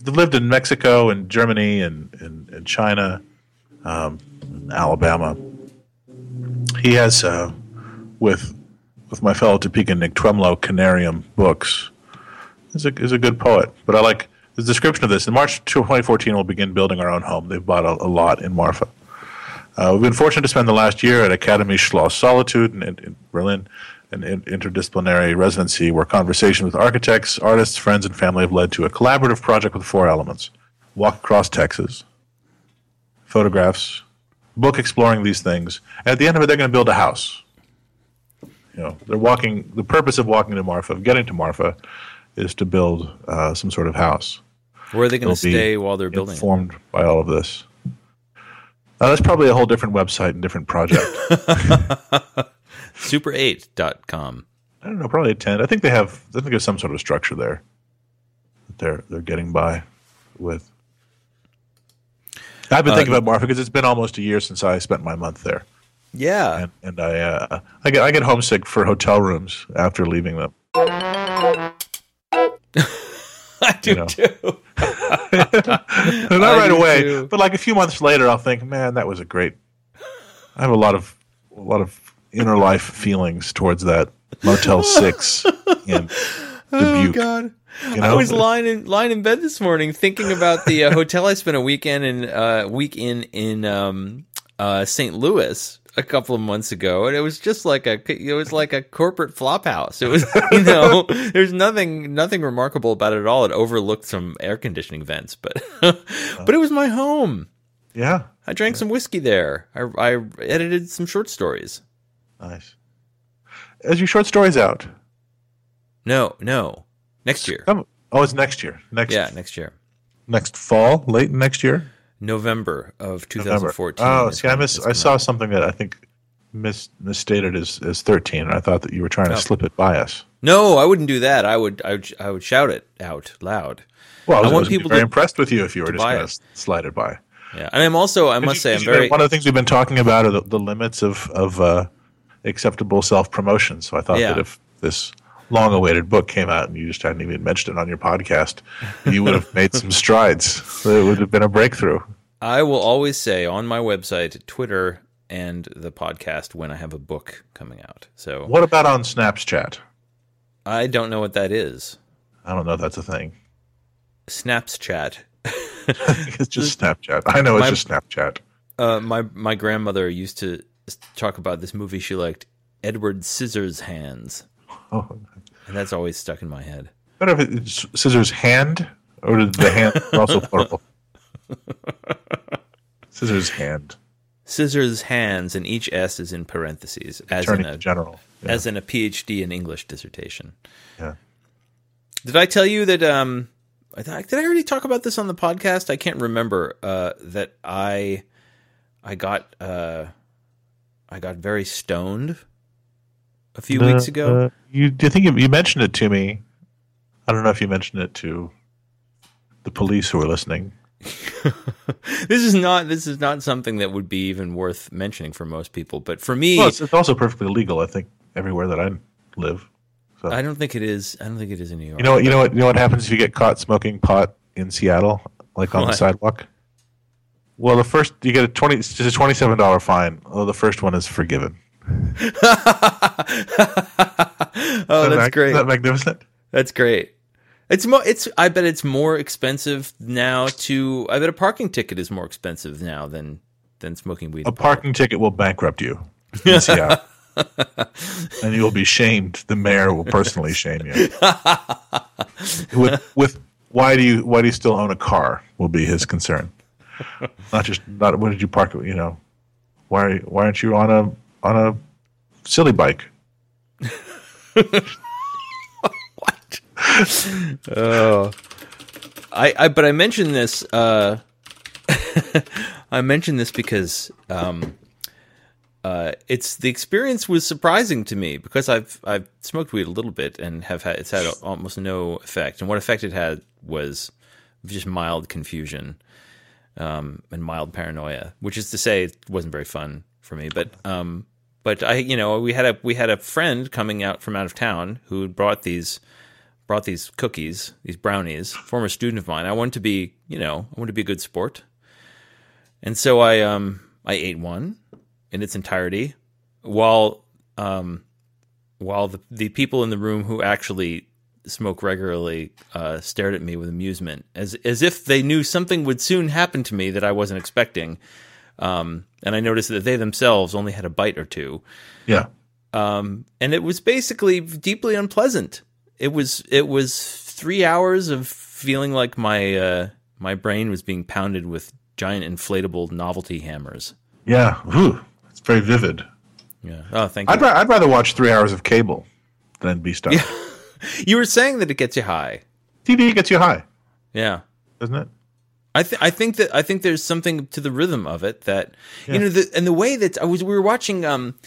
they've lived in Mexico and Germany and and, and China, um, and Alabama. He has uh with with my fellow Topeka Nick Twemlow Canarium books. Is a is a good poet. But I like the description of this. In March 2014 we'll begin building our own home. They've bought a, a lot in Marfa. Uh, we've been fortunate to spend the last year at Academy Schloss Solitude in, in, in Berlin, an in, interdisciplinary residency where conversations with architects, artists, friends, and family have led to a collaborative project with four elements walk across Texas, photographs, book exploring these things. And at the end of it, they're going to build a house. You know, they're walking, the purpose of walking to Marfa, of getting to Marfa, is to build uh, some sort of house Where are they going to stay while they're building? it? informed by all of this. Uh, that's probably a whole different website and different project. [LAUGHS] [LAUGHS] Super8.com. I don't know, probably a ten. I think they have. I think there's some sort of structure there that they're they're getting by with. I've been thinking about Marfa because it's been almost a year since I spent my month there, Yeah. and and I uh, I get I get homesick for hotel rooms after leaving them. I do you know. too. [LAUGHS] Not right away, too. but like a few months later, I'll think, man, that was a great. I have a lot of a lot of inner life feelings towards that Motel [LAUGHS] Six in Dubuque. Oh God. you I was lying in lying in bed this morning thinking about the uh, hotel I spent a weekend in uh, week in in um, uh, St. Louis a couple of months ago, and it was just like a it was like a corporate flop house. It was [LAUGHS] you know [LAUGHS] there's nothing nothing remarkable about it at all. It overlooked some air conditioning vents, but [LAUGHS] but it was my home. yeah, I drank some whiskey there. I, I edited some short stories. nice. Is your short stories out? No, no, next year. Oh, oh, it's next year. Next Yeah, next year, next fall, late next year. November of November. 2014. Oh, see, I miss. I saw out. something that I think mis misstated as as thirteen. and I thought that you were trying to Oh. slip it by us. No, I wouldn't do that. I would, I would, I would shout it out loud. Well, I, I want people very to- impressed with you if you were just going to slide it by. Yeah, and I'm also, I must say, I'm you very. One of the things we've been talking about are the, the limits of of uh, acceptable self promotion. So I thought Yeah. that if this long awaited book came out and you just hadn't even mentioned it on your podcast, you would have made some strides. It would have been a breakthrough. I will always say on my website, Twitter, and the podcast when I have a book coming out. So What about on Snapchat? I don't know what that is. I don't know if that's a thing. Snapchat. [LAUGHS] it's just Snapchat. I know it's My- just Snapchat. Uh, my my grandmother used to talk about this movie she liked, Edward Scissors Hands, Oh, [LAUGHS] and that's always stuck in my head. better if it's scissors hand or did the hand [LAUGHS] also plural? scissors hand. Scissors Hands, and each S is in parentheses, as in a General. Yeah. as in a PhD in English dissertation. yeah. Did I tell you that? Um, I thought, did I already talk about this on the podcast? I can't remember. Uh, that I, I got, uh, I got very stoned a few weeks ago. Uh, you, I think you, you mentioned it to me. I don't know if you mentioned it to the police who are listening. [LAUGHS] this is not. This is not something that would be even worth mentioning for most people. But for me, Well, it's, it's also perfectly legal, I think, everywhere that I live. So I don't think it is. I don't think it is in New York. you know what? You know what? You know what happens if you get caught smoking pot in Seattle, like on the sidewalk. Well, the first you get a twenty, it's a twenty-seven dollar fine. Oh, the first one is forgiven. Oh, that's that- great. That magnificent? That's great. It's more. It's. I bet it's more expensive now. To I bet a parking ticket is more expensive now than than smoking weed. A parking ticket will bankrupt you in Seattle, [LAUGHS] and you will be shamed. The mayor will personally shame you. with with why do you why do you still own a car? Will be his concern. Not just not what did you park it? You know, why why aren't you on a on a silly bike? [LAUGHS] Oh, I, I. But I mentioned this. Uh, [LAUGHS] I mentioned this because um, uh, it's the experience was surprising to me because I've I've smoked weed a little bit and have had it's had almost no effect. And what effect it had was just mild confusion um, and mild paranoia, which is to say, it wasn't very fun for me. But um, but I, you know, we had a we had a friend coming out from out of town who brought these brought these cookies, these brownies, former student of mine. I wanted to be, you know, I wanted to be a good sport. And so I um I ate one in its entirety while um while the the people in the room who actually smoke regularly uh, stared at me with amusement as as if they knew something would soon happen to me that I wasn't expecting. Um, and I noticed that they themselves only had a bite or two Yeah, um, and it was basically deeply unpleasant. It was it was three hours of feeling like my uh, my brain was being pounded with giant inflatable novelty hammers. yeah. Ooh, it's very vivid. Yeah. Oh, thank you. I'd ra- I'd rather watch three hours of cable than be stoned. [LAUGHS] you were saying that it gets you high. TV gets you high, Yeah. doesn't it? I th- I think that I think there's something to the rhythm of it that you know the and the way that I was we were watching um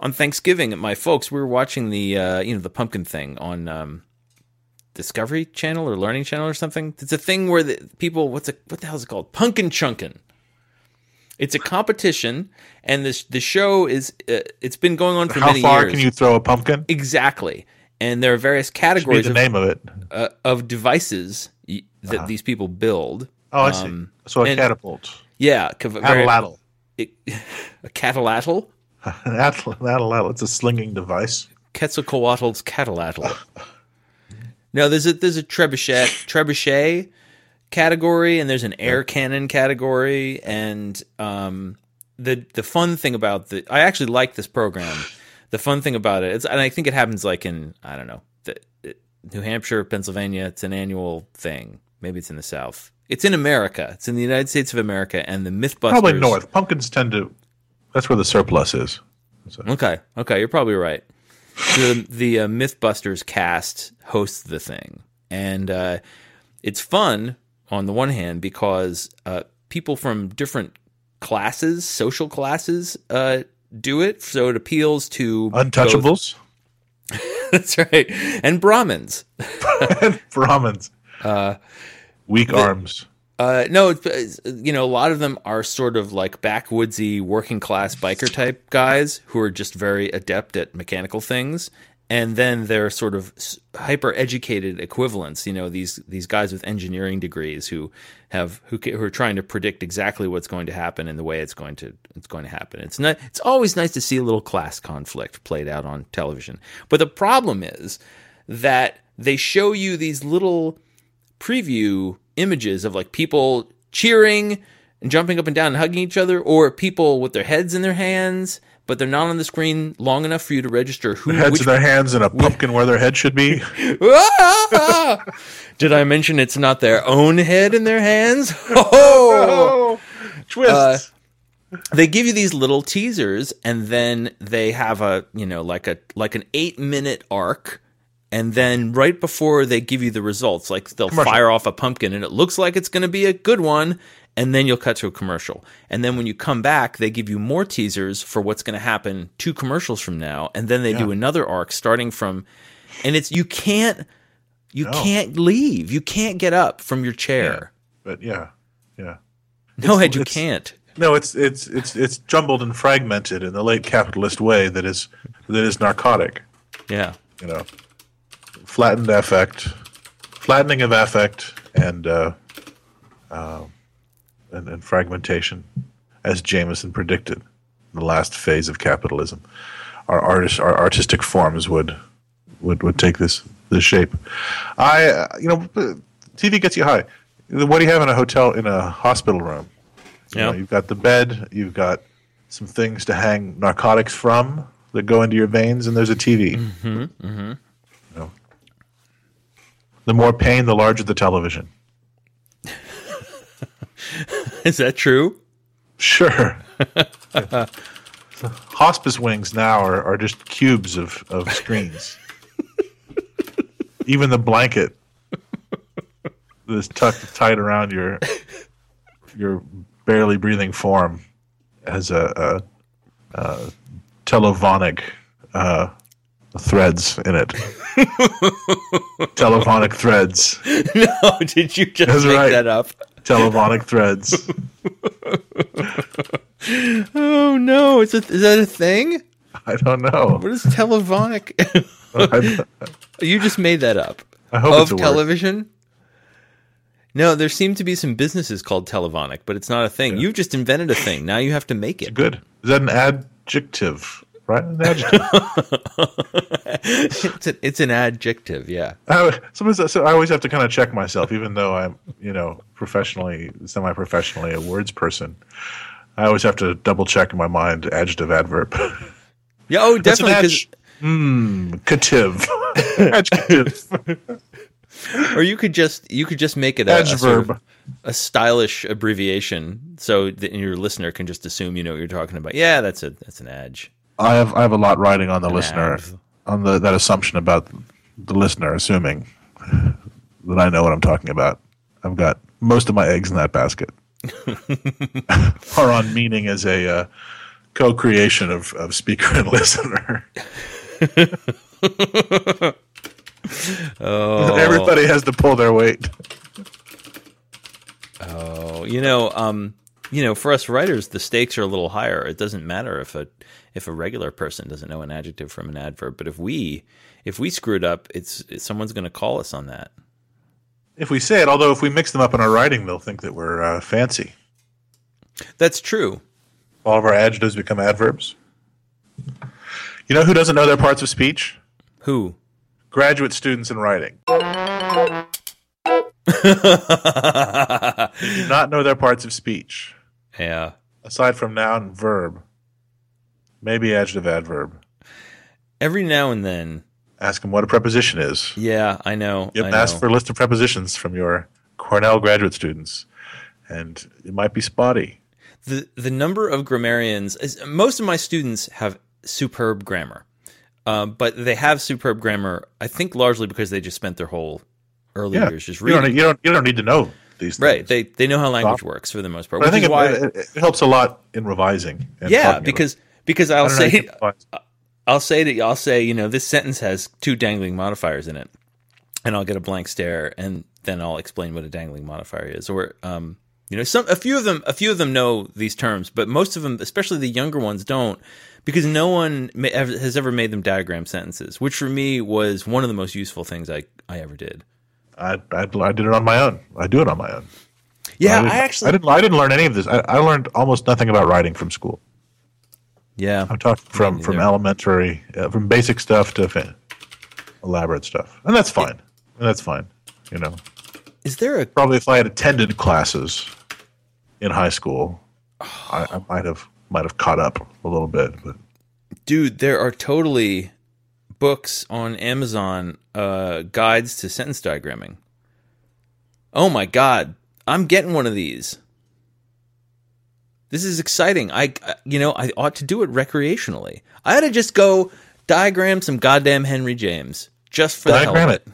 on Thanksgiving my folks we were watching the uh you know the pumpkin thing on um Discovery Channel or Learning Channel or something. It's a thing where the people what's it what the hell is it called? Pumpkin chunkin. It's a competition and this the show is uh, it's been going on for How many far years. can you throw a pumpkin? exactly. And there are various categories the of, name of it. uh, of devices that these people build. Oh, I see. Um, so a and- catapult, Yeah, ca- very- it- [LAUGHS] a catalatl, an atl- an atlatl. It's a slinging device. Quetzalcoatl's catalatl. no, there's a there's a trebuchet trebuchet category, and there's an air cannon category, and um, the the fun thing about the I actually like this program. The fun thing about it, it's, and I think it happens like in I don't know, the, New Hampshire, Pennsylvania. It's an annual thing. Maybe it's in the South. It's in America. It's in the United States of America, and the MythBusters. Probably north. Pumpkins tend to. That's where the surplus is. So, Okay, okay, you're probably right. the the uh, MythBusters cast hosts the thing, and uh, it's fun on the one hand because uh, people from different classes, social classes, uh, do it. So it appeals to both- Untouchables [LAUGHS] That's right, and Brahmins. [LAUGHS] and Brahmins. Weak arms. Uh, no, you know, a lot of them are sort of like backwoodsy working class biker type guys who are just very adept at mechanical things. And then they're sort of hyper educated equivalents, you know, these these guys with engineering degrees who have who, who are trying to predict exactly what's going to happen and the way it's going to it's going to happen. It's not it's always nice to see a little class conflict played out on television. But the problem is that they show you these little preview images of like people cheering and jumping up and down and hugging each other, or people with their heads in their hands, but they're not on the screen long enough for you to register who. Heads which, in their hands and a pumpkin where their head should be. [LAUGHS] Did I mention it's not their own head in their hands? [LAUGHS] Oh! Oh, [LAUGHS] twist. Uh, they give you these little teasers and then they have a you know like a like an eight minute arc and then right before they give you the results like they'll fire off a pumpkin and it looks like it's going to be a good one and then you'll cut to a commercial. And then when you come back they give you more teasers for what's going to happen two commercials from now and then they do another arc starting from and it's you can't you No. can't leave. You can't get up from your chair. But yeah, yeah. no ed you can't. No, it's it's it's it's jumbled and fragmented in the late capitalist way that is that is narcotic. yeah. You know, flattened affect, flattening of affect, and uh, uh, and, and fragmentation, as Jameson predicted, in the last phase of capitalism. Our artists, our artistic forms would would would take this this shape. I, uh, you know, TV gets you high. What do you have in a hotel in a hospital room? You know, Yeah. you've got the bed, you've got some things to hang narcotics from that go into your veins, and there's a TV. Mm-hmm, mm-hmm. The more pain, the larger the television. [LAUGHS] is that true Sure. [LAUGHS] Hospice wings now are, are just cubes of, of screens. Even the blanket that's tucked tight around your your barely breathing form has a, a, a telephonic uh, threads in it. [LAUGHS] telephonic threads. [LAUGHS] No, did you just That's make right. that up? Telephonic threads. [LAUGHS] Oh no, is, it, is that a thing? I don't know. What is televonic? I, you just made that up. I hope of it's a word. television? No, there seem to be some businesses called televonic, but it's not a thing. You've just invented a thing. Now you have to make it. Good. Is that an adjective? Right? An adjective. [LAUGHS] It's, a, it's an adjective, yeah. I, sometimes, so I always have to kind of check myself, even though I'm, you know, professionally, semi-professionally a words person. I always have to double check in my mind adjective, adverb. Yeah, oh, definitely. an definitely. 'cause- adj- Hmm, cative. [LAUGHS] Adjective. or you could just you could just make it a, a, sort Adverb. of- a stylish abbreviation, so that your listener can just assume you know what you're talking about. Yeah, that's a that's an edge. I have I have a lot riding on the listener, on the that assumption about the listener assuming that I know what I'm talking about. I've got most of my eggs in that basket [LAUGHS] are on meaning as a uh, co-creation of, of speaker and listener. [LAUGHS] Oh, Everybody has to pull their weight. Oh, you know, um, you know, for us writers, the stakes are a little higher. It doesn't matter if a if a regular person doesn't know an adjective from an adverb, but if we if we screwed up, it's, it's someone's going to call us on that. If we say it, although if we mix them up in our writing, they'll think that we're uh, fancy. That's true. All of our adjectives become adverbs. You know who doesn't know their parts of speech? Who? Graduate students in writing. [LAUGHS] [LAUGHS] do not know their parts of speech, yeah. aside from noun and verb. Maybe adjective, adverb. Every now and then, Ask them what a preposition is. yeah, I know. You I ask know. for a list of prepositions from your Cornell graduate students, and it might be spotty. the the number of grammarians is, most of my students have superb grammar Um, but they have superb grammar. I think largely because they just spent their whole early Yeah, years just you don't, reading. you don't you don't need to know these things. Right. They they know how language works for the most part. But I think it, why, it, it helps a lot in revising. And yeah, because because I'll it. I don't know how say. I'll say that I'll say you know this sentence has two dangling modifiers in it, and I'll get a blank stare, and then I'll explain what a dangling modifier is. Or um, you know, some a few of them a few of them know these terms, but most of them, especially the younger ones, don't because no one has ever made them diagram sentences, which for me was one of the most useful things I I ever did. I, I I did it on my own. I do it on my own. Yeah, I, I actually I didn't I didn't learn any of this. I, I learned almost nothing about writing from school. yeah I'm talking from from elementary, uh, from basic stuff to fa- elaborate stuff, and that's fine. And that's fine. You know, Is there a probably if I had attended classes in high school, I, I might have might have caught up a little bit. But dude there are totally books on amazon uh guides to sentence diagramming. Oh my god i'm getting one of these. This is exciting. I you know i ought to do it recreationally. I ought to just go diagram some goddamn henry james just for the hell diagram of it,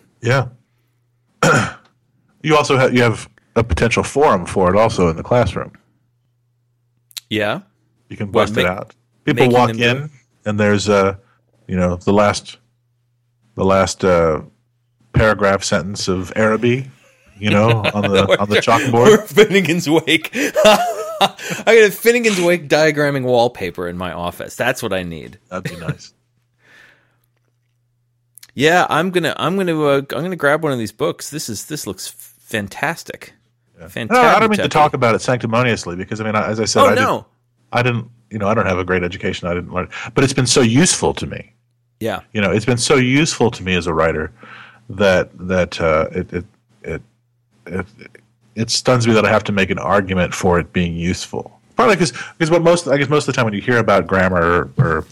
yeah. [CLEARS THROAT] you also have you have a potential forum for it also in the classroom. yeah. You can bust make- it out. People walk in, and there's uh, you know, the last, the last uh, paragraph sentence of Araby, you know, [LAUGHS] on the on the or chalkboard. [LAUGHS] finnegan's wake [LAUGHS] i got a finnegan's wake diagramming wallpaper in my office that's what i need That'd be nice. Yeah, I'm gonna I'm gonna uh, I'm gonna grab one of these books. This is this looks fantastic. Fantastic. No, I don't mean to talk about it sanctimoniously because I mean, as I said, Oh I, no. didn't, I didn't, you know, I don't have a great education. I didn't learn, but it's been so useful to me. Yeah. You know, it's been so useful to me as a writer that that uh, it, it it it it stuns me that I have to make an argument for it being useful. Probably because because what most I guess most of the time when you hear about grammar or, or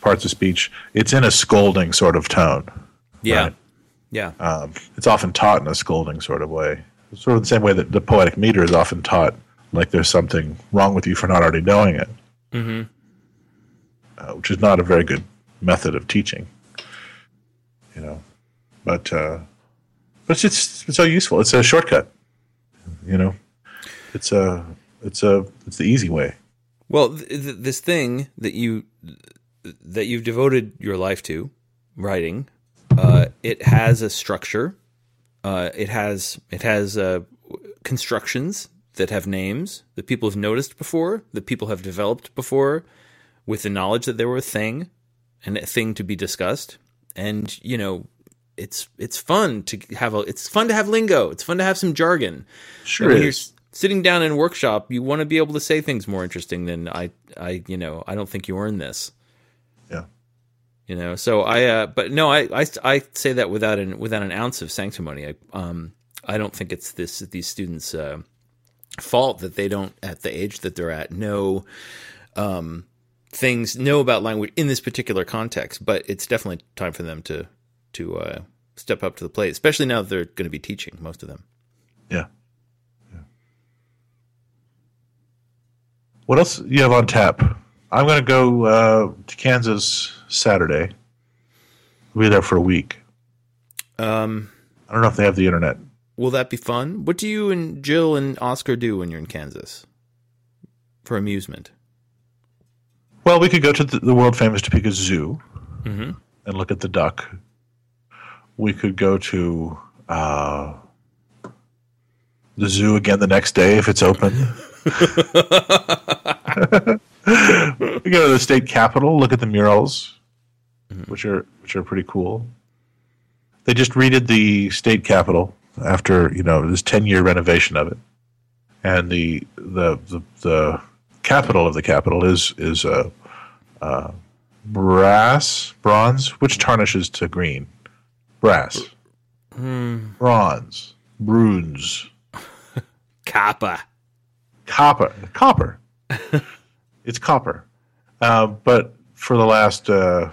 parts of speech, it's in a scolding sort of tone. Yeah. Right. Yeah. Um, it's often taught in a scolding sort of way, sort of the same way that the poetic meter is often taught, like there's something wrong with you for not already knowing it, mm-hmm. uh, which is not a very good method of teaching. You know, but uh, but it's it's so useful. It's a shortcut. You know, it's a it's a it's the easy way. Well, th- th- this thing that you that you've devoted your life to, writing, uh, it has a structure. Uh, it has it has uh, constructions that have names that people have noticed before, that people have developed before, with the knowledge that they were a thing and a thing to be discussed. And you know, it's it's fun to have a it's fun to have lingo. It's fun to have some jargon. Sure And when you're sitting down in a workshop, you want to be able to say things more interesting than I, I, you know, I don't think you earn this. Yeah. You know, so I, uh, but no, I, I, I say that without an without an ounce of sanctimony. I, um, I don't think it's this these students' uh, fault that they don't, at the age that they're at, know um, things, know about language in this particular context. But it's definitely time for them to to uh, step up to the plate, especially now that they're going to be teaching most of them. Yeah. Yeah. What else you have on tap? I'm going to go uh, to Kansas Saturday. I'll be there for a week. Um, I don't know if they have the internet. Will that be fun? What do you and Jill and Oscar do when you're in Kansas for amusement? Well, we could go to the, the world famous Topeka Zoo Mm-hmm. and look at the duck. We could go to uh, the zoo again the next day if it's open. [LAUGHS] we go to the state capitol, look at the murals, which are which are pretty cool. They just redid the state capitol after you know this ten year renovation of it, and the the the, the capital of the capital is is uh, uh, brass, bronze, which tarnishes to green, brass, bronze, bronze, Kappa. [LAUGHS] copper, copper. [LAUGHS] it's copper, uh, but for the last uh,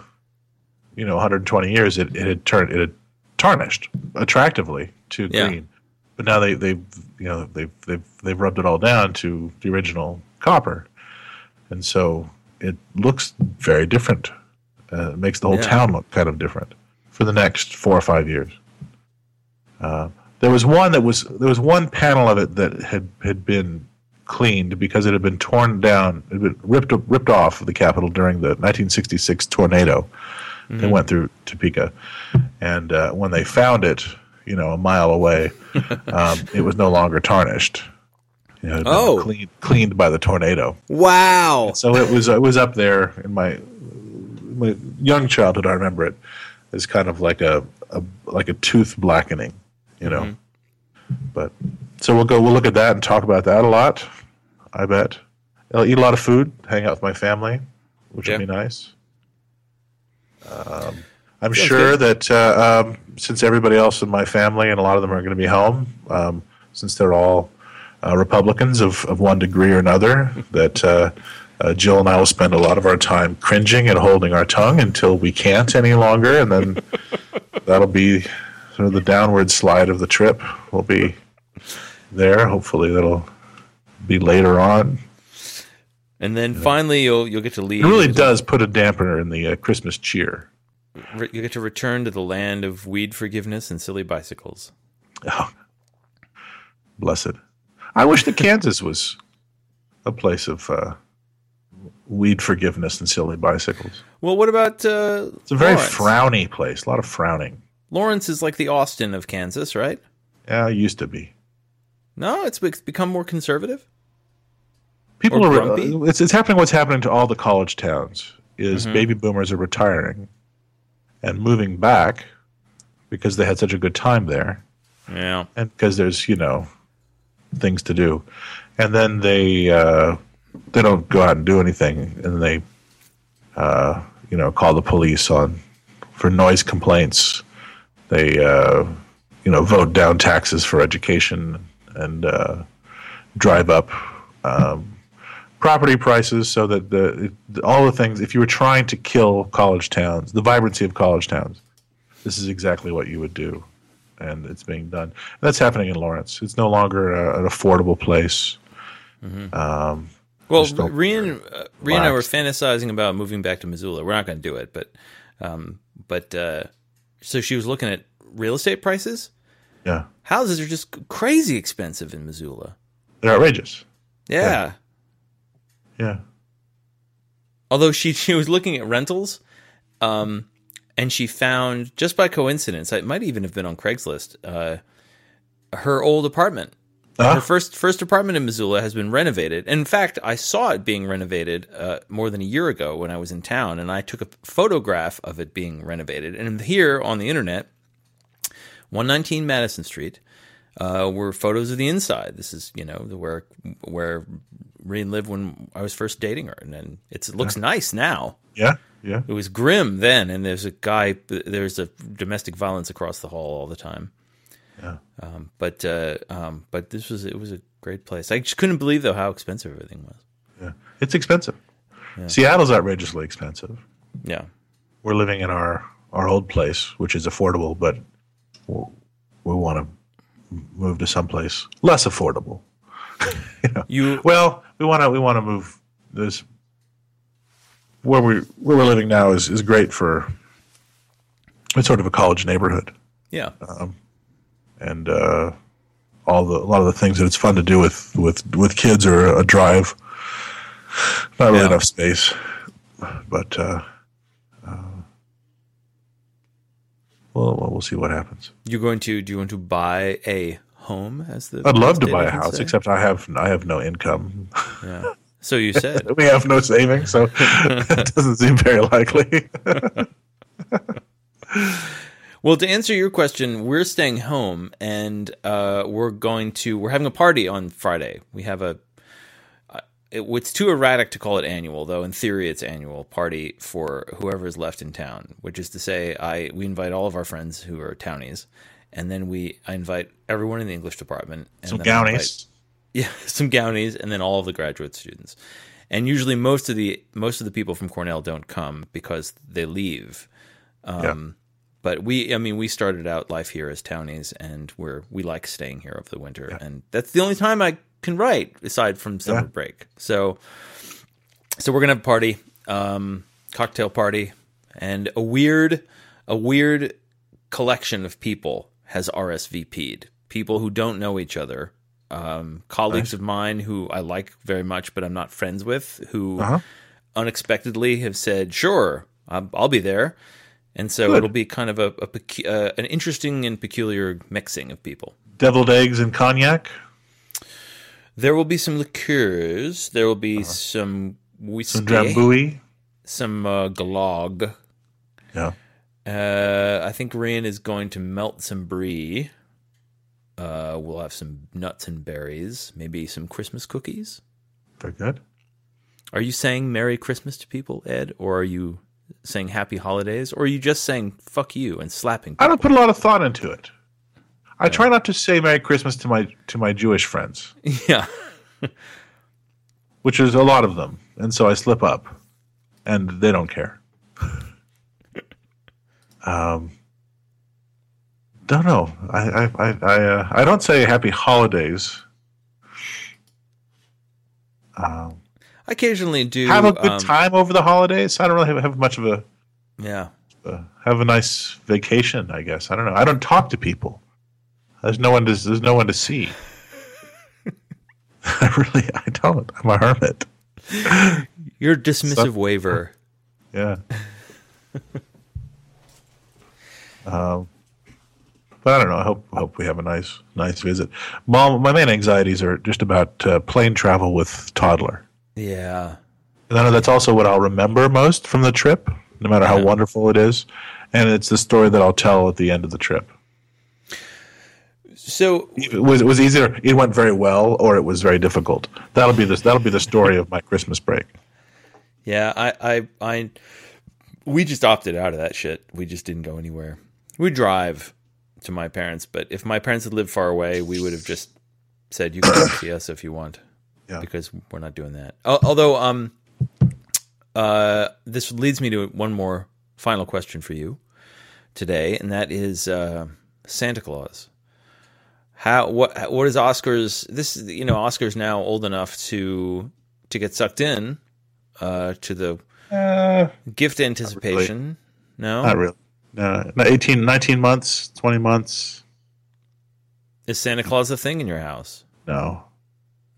you know 120 years, it, it had turned it had tarnished attractively to Yeah. green, but now they they you know they've they've they've rubbed it all down to the original copper, and so it looks very different, Uh, it makes the whole Yeah. town look kind of different for the next four or five years. Uh, there was one that was there was one panel of it that had had been cleaned because it had been torn down, it had been ripped ripped off of the Capitol during the 1966 tornado that went through Topeka, and uh, when they found it, you know, a mile away, [LAUGHS] um, it was no longer tarnished. You know, it had been Oh. cleaned, cleaned by the tornado. Wow. So it was it was up there in my my young childhood. I remember it as kind of like a, a like a tooth blackening, you know. But so we'll go. We'll look at that and talk about that a lot. I bet I'll eat a lot of food, hang out with my family, which Yeah. will be nice. Um, I'm Sounds sure good. that uh, um, since everybody else in my family and a lot of them are going to be home, um, since they're all uh, Republicans of, of one degree or another, that uh, uh, Jill and I will spend a lot of our time cringing and holding our tongue until we can't any longer, and then [LAUGHS] that'll be sort of the downward slide of the trip. We'll be there. Hopefully, that'll be later on. And then finally, you'll you'll get to leave. It really does put a dampener in the uh, Christmas cheer. Re- You get to return to the land of weed forgiveness and silly bicycles. Oh, blessed. I wish that Kansas was a place of uh, weed forgiveness and silly bicycles. Well, what about uh, It's a very Lawrence? frowny place. A lot of frowning. Lawrence is like the Austin of Kansas, right? Yeah, it used to be. No, it's, become more conservative. People Or are. uh, it's it's happening. What's happening to all the college towns is Mm-hmm. baby boomers are retiring and moving back because they had such a good time there. Yeah. and because there's you know things to do, and then they uh, they don't go out and do anything, and they uh, you know call the police on for noise complaints. They uh, you know vote down taxes for education and uh, drive up um, property prices so that the all the things. If you were trying to kill college towns, the vibrancy of college towns, this is exactly what you would do and it's being done. And that's happening in Lawrence. It's no longer a, an affordable place. Um, Well, Rhian, uh, Rhian and I were fantasizing about moving back to Missoula. We're not going to do it, but um, but uh, so she was looking at real estate prices. yeah, Houses are just crazy expensive in Missoula. they're outrageous. Yeah. Yeah, Although she she was looking at rentals, um, and she found just by coincidence, it might even have been on Craigslist, uh, her old apartment. Ah. Her first first apartment in Missoula has been renovated. In fact, I saw it being renovated uh, more than a year ago when I was in town, and I took a photograph of it being renovated. And here on the internet, 119 Madison Street, uh, were photos of the inside. This is you know where where Reen lived when I was first dating her, and then it's, it looks nice now. yeah, yeah. It was grim then, and there's a guy. There's a domestic violence across the hall all the time. Yeah. Um, but uh, um, but this was it was a great place. I just couldn't believe though how expensive everything was. yeah. It's expensive. Seattle's outrageously expensive. Yeah. We're living in our our old place, which is affordable, but we we want to move to someplace less affordable. [LAUGHS] You Well, we want to we want to move this where we where we're living now is is great for it's sort of a college neighborhood. yeah. and uh, all the a lot of the things that it's fun to do with with with kids are a drive. Not really Yeah. enough space, but uh, uh, well, well, we'll see what happens. You're going to do you want to buy a home as the I'd love to buy a house, say? except I have I have no income. yeah. [LAUGHS] So you said [LAUGHS] we have no savings, so [LAUGHS] it doesn't seem very likely. [LAUGHS] Well, to answer your question, we're staying home and uh, we're going to we're having a party on Friday. We have a uh, it, it's too erratic to call it annual, though. In theory, it's annual party for whoever is left in town. Which is to say, I we invite all of our friends who are townies, and then we I invite everyone in the English department. And Some then I invite- gownies. Yeah, [LAUGHS] some gownies, and then all of the graduate students. And usually, most of the most of the people from Cornell don't come because they leave. Um, But we, I mean, we started out life here as townies, and we're we like staying here over the winter, and that's the only time I can write aside from summer Yeah. break. So, so we're gonna have a party, um, cocktail party, and a weird, a weird collection of people has RSVP'd. People who don't know each other, um, colleagues of mine who I like very much, but I'm not friends with, who Uh-huh. unexpectedly have said, "Sure, I'll, I'll be there," and so Good. it'll be kind of a, a pecu- uh, an interesting and peculiar mixing of people. Deviled eggs and cognac. There will be some liqueurs. There will be some whiskey, Uh-huh. Some drambuie. some uh, glog. Yeah. Uh, I think Rhian is going to melt some brie. Uh, we'll have some nuts and berries, maybe some Christmas cookies. Very good. Are you saying Merry Christmas to people, Ed, or are you saying Happy Holidays, or are you just saying "fuck you" and slapping? I don't put a lot of thought into it. I try not to say Merry Christmas to my to my Jewish friends, [LAUGHS] yeah, which is a lot of them, and so I slip up, and they don't care. [LAUGHS] um, don't know. I I I I, uh, I don't say Happy Holidays. Um, I occasionally do. have a good um, time over the holidays. I don't really have, have much of a Yeah, uh, have a nice vacation. I guess I don't know. I don't talk to people. There's no one to there's no one to see. I [LAUGHS] [LAUGHS] really I don't. I'm a hermit. your dismissive waiver. Yeah. [LAUGHS] um, but I don't know. I hope hope we have a nice nice visit. Mom, my main anxieties are just about uh, plane travel with toddler. Yeah, And I know that's also what I'll remember most from the trip, no matter how Yeah. wonderful it is. And it's the story that I'll tell at the end of the trip. so It was it was either it went very well or it was very difficult. That'll be this. That'll be the story of my Christmas break. Yeah, I, I, I, we just opted out of that shit. We just didn't go anywhere. We drive to my parents, but if my parents had lived far away, we would have just said, "You can come see us if you want," [COUGHS] Yeah. because we're not doing that. Although, um, uh, this leads me to one more final question for you today, and that is uh, Santa Claus. How what what is Oscar's? This you know Oscar's now old enough to to get sucked in uh, to the Uh, gift anticipation. No, not really. No, no, 18, 19 months, twenty months. is Santa Claus a thing in your house? No,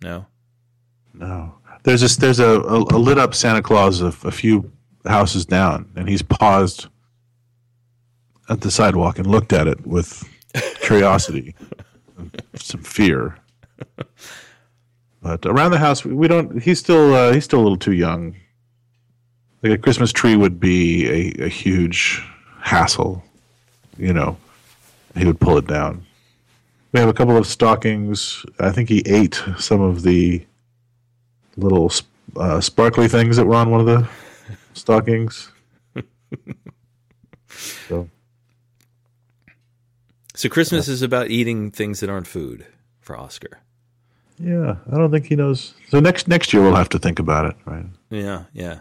No. no. There's this. There's a, a, a lit up Santa Claus a, a few houses down, and he's paused at the sidewalk and looked at it with [LAUGHS] curiosity, some fear. But around the house, we, we don't. He's still. Uh, he's still a little too young. Like a Christmas tree would be a, a huge hassle. You know, he would pull it down. We have a couple of stockings. I think he ate some of the little uh, sparkly things that were on one of the [LAUGHS] stockings. [LAUGHS] so So Christmas is about eating things that aren't food for Oscar. yeah, I don't think he knows. So next next year we'll have to think about it, right? Yeah, yeah,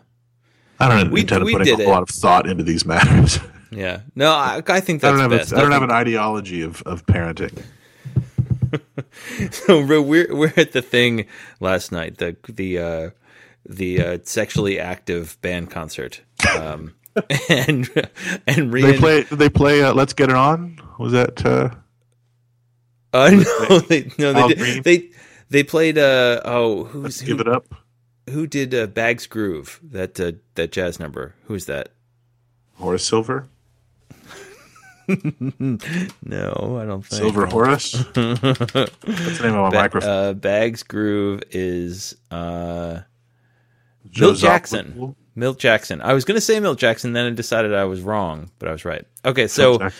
I don't We- intend we to put a did lot of thought into these [LAUGHS] matters. Yeah. No, I, I think I that's don't have best. a, I don't have think- an ideology of, of parenting. [LAUGHS] So we're we're we're at the thing last night. The the uh, the uh, sexually active band concert. Um, [LAUGHS] and and They play they play uh, Let's Get It On. Was that uh, Uh, no, they no Al they Green? did, they they played uh oh who's Give who, It Up? who did uh, Bags Groove that uh, that jazz number who's that Horace Silver? [LAUGHS] no I don't think Silver Horace? [LAUGHS] That's the name of my Ba- microphone. uh, Bags Groove is uh Jackson? Milt Jackson I was gonna say Milt Jackson then I decided I was wrong but I was right okay so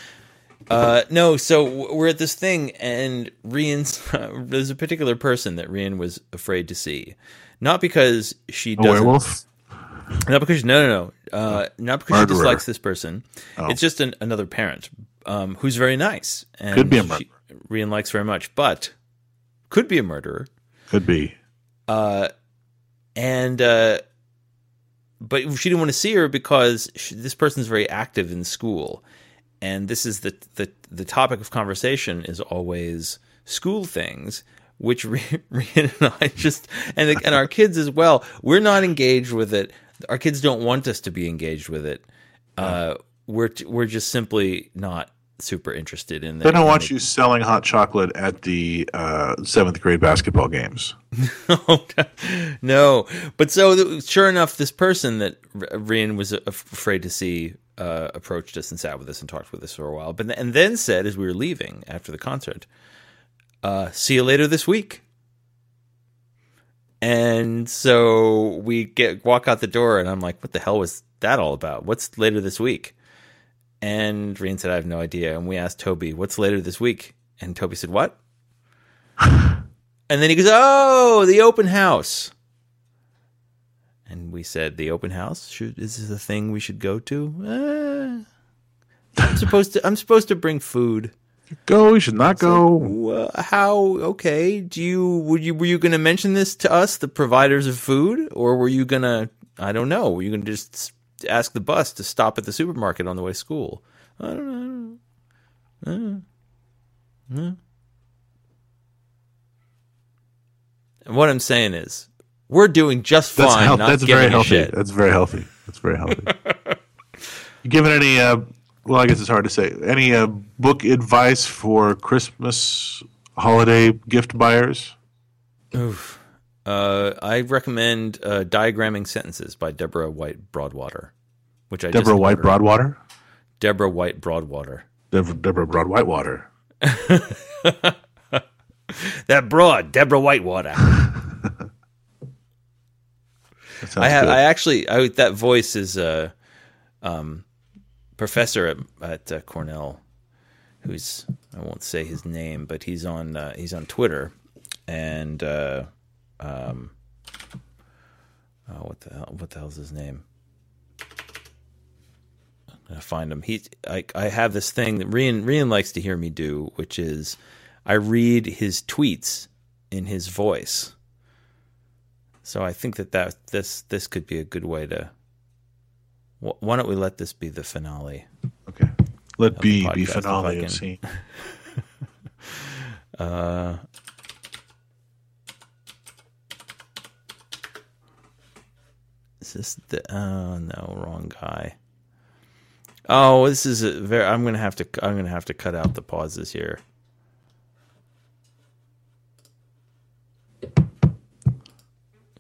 Uh, no, so we're at this thing, and Rhian's [LAUGHS] there's a particular person that Rhian was afraid to see, not because she doesn't, werewolf? not because no, no, no, uh, not because Murderer. she dislikes this person. Oh. It's just an, another parent um, who's very nice and Could be a she- murderer. Rhian likes very much, but could be a murderer. Could be. Uh, and uh, but she didn't want to see her because she, this person's very active in school, and this is the the the topic of conversation is always school things, which [LAUGHS] Rhian and I just and and our kids as well. We're not engaged with it. Our kids don't want us to be engaged with it. Uh, we're we're just simply not super interested in. They don't want you selling hot chocolate at the uh, seventh grade basketball games. [LAUGHS] no, but so sure enough, this person that Rhian was afraid to see uh, approached us and sat with us and talked with us for a while, but and then said as we were leaving after the concert, uh, "See you later this week." And so we get walk out the door, and I'm like, "What the hell was that all about? What's later this week?" And Rhian said, "I have no idea." And we asked Toby, "What's later this week?" And Toby said, "What?" [LAUGHS] and then he goes, "Oh, the open house." And we said, "The open house should is this a thing we should go to?" Uh, I'm [LAUGHS] supposed to. I'm supposed to bring food go. You should not go. Like, uh, how? Okay. Do you? Were you? Were you going to mention this to us, the providers of food, or were you going to? I don't know. Were you going to just ask the bus to stop at the supermarket on the way to school? I don't know. I don't know. And what I'm saying is, we're doing just fine. That's, health, that's very healthy. That's very healthy. That's very healthy. you giving any uh, well, I guess it's hard to say. Any uh, book advice for Christmas holiday gift buyers? Oof. Uh, I recommend uh, Diagramming Sentences by Deborah White Broadwater, which I Deborah White Broadwater. Deborah White Broadwater. Deborah, Deborah Broad Whitewater. [LAUGHS] that broad, Deborah Whitewater. [LAUGHS] I have. I actually. I, that voice is. Uh, um, professor at, at uh, Cornell, who's I won't say his name, but he's on uh, he's on Twitter, and uh, um, oh, what the hell? What the hell's his name? I'm gonna find him. He I I have this thing that Rhian Rhian likes to hear me do, which is I read his tweets in his voice. So I think that, that this this could be a good way to why don't we let this be the finale? Okay. Let B be finale of scene. [LAUGHS] uh, is this the? Oh no, wrong guy. Oh, this is a very. I'm gonna have to. I'm gonna have to cut out the pauses here.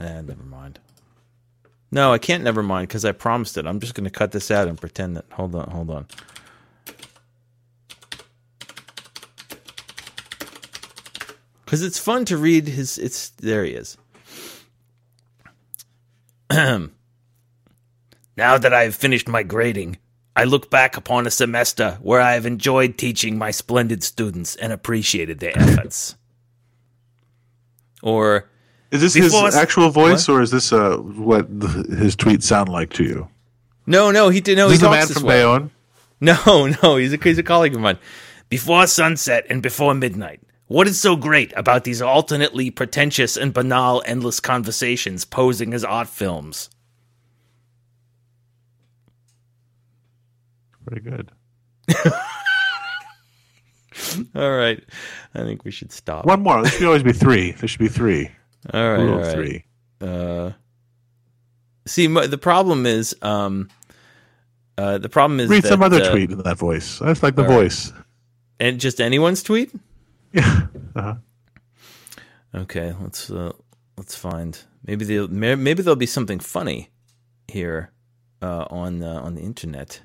Eh, never mind. No, I can't. Never mind, because I promised it. I'm just going to cut this out and pretend that. Hold on, hold on. Because it's fun to read his. It's there. He is. [CLEARS THROAT] now that I have finished my grading, I look back upon a semester where I have enjoyed teaching my splendid students and appreciated their efforts. or is this Before his actual voice, what? or is this uh, what his tweets sound like to you? No, no, he did. No, is he this talks man from way. Bayonne? [LAUGHS] No, no, he's a, he's a colleague of mine. Before sunset and before midnight. What is so great about these alternately pretentious and banal endless conversations posing as art films? Pretty good. [LAUGHS] all right. I think we should stop. One more. There should always be three. There should be three. All right, Rule all right. three. Uh, see, the problem is, um, uh, the problem is read that, some other uh, tweet in that voice. I just like the voice. Right. And just anyone's tweet. [LAUGHS] Yeah. Uh-huh. Okay, let's uh, let's find maybe the maybe there'll be something funny here uh, on uh, on the internet.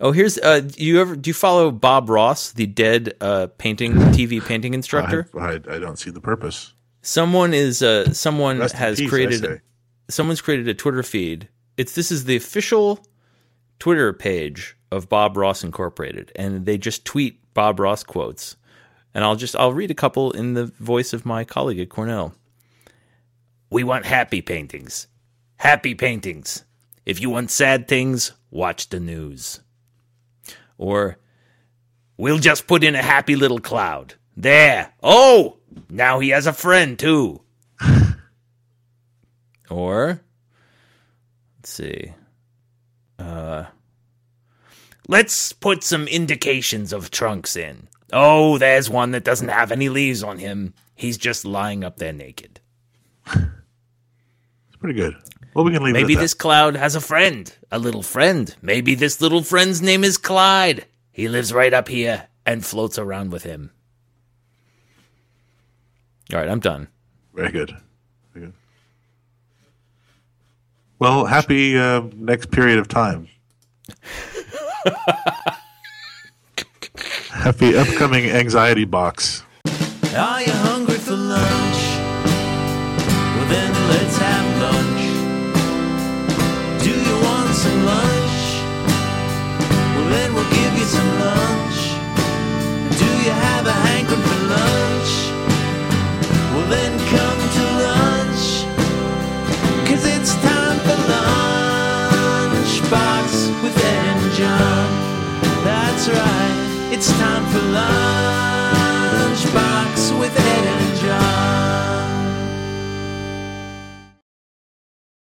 Oh, here's uh, do you ever do you follow Bob Ross, the dead uh, painting TV painting instructor? I, I, I don't see the purpose. Someone is uh someone Rest has peace, created someone's created a Twitter feed. It's this is the official Twitter page of Bob Ross Incorporated, and they just tweet Bob Ross quotes. And I'll just I'll read a couple in the voice of my colleague at Cornell. We want happy paintings. Happy paintings. If you want sad things, watch the news. Or we'll just put in a happy little cloud. There. Oh, now he has a friend too. [LAUGHS] or let's see. Uh Let's put some indications of trunks in. Oh, there's one that doesn't have any leaves on him. He's just lying up there naked. it's pretty good. Well, we can leave. Maybe this cloud has a friend, a little friend. Maybe this little friend's name is Clyde. He lives right up here and floats around with him. All right, I'm done. Very good. Very good. Well, happy uh, next period of time. [LAUGHS] happy upcoming anxiety box.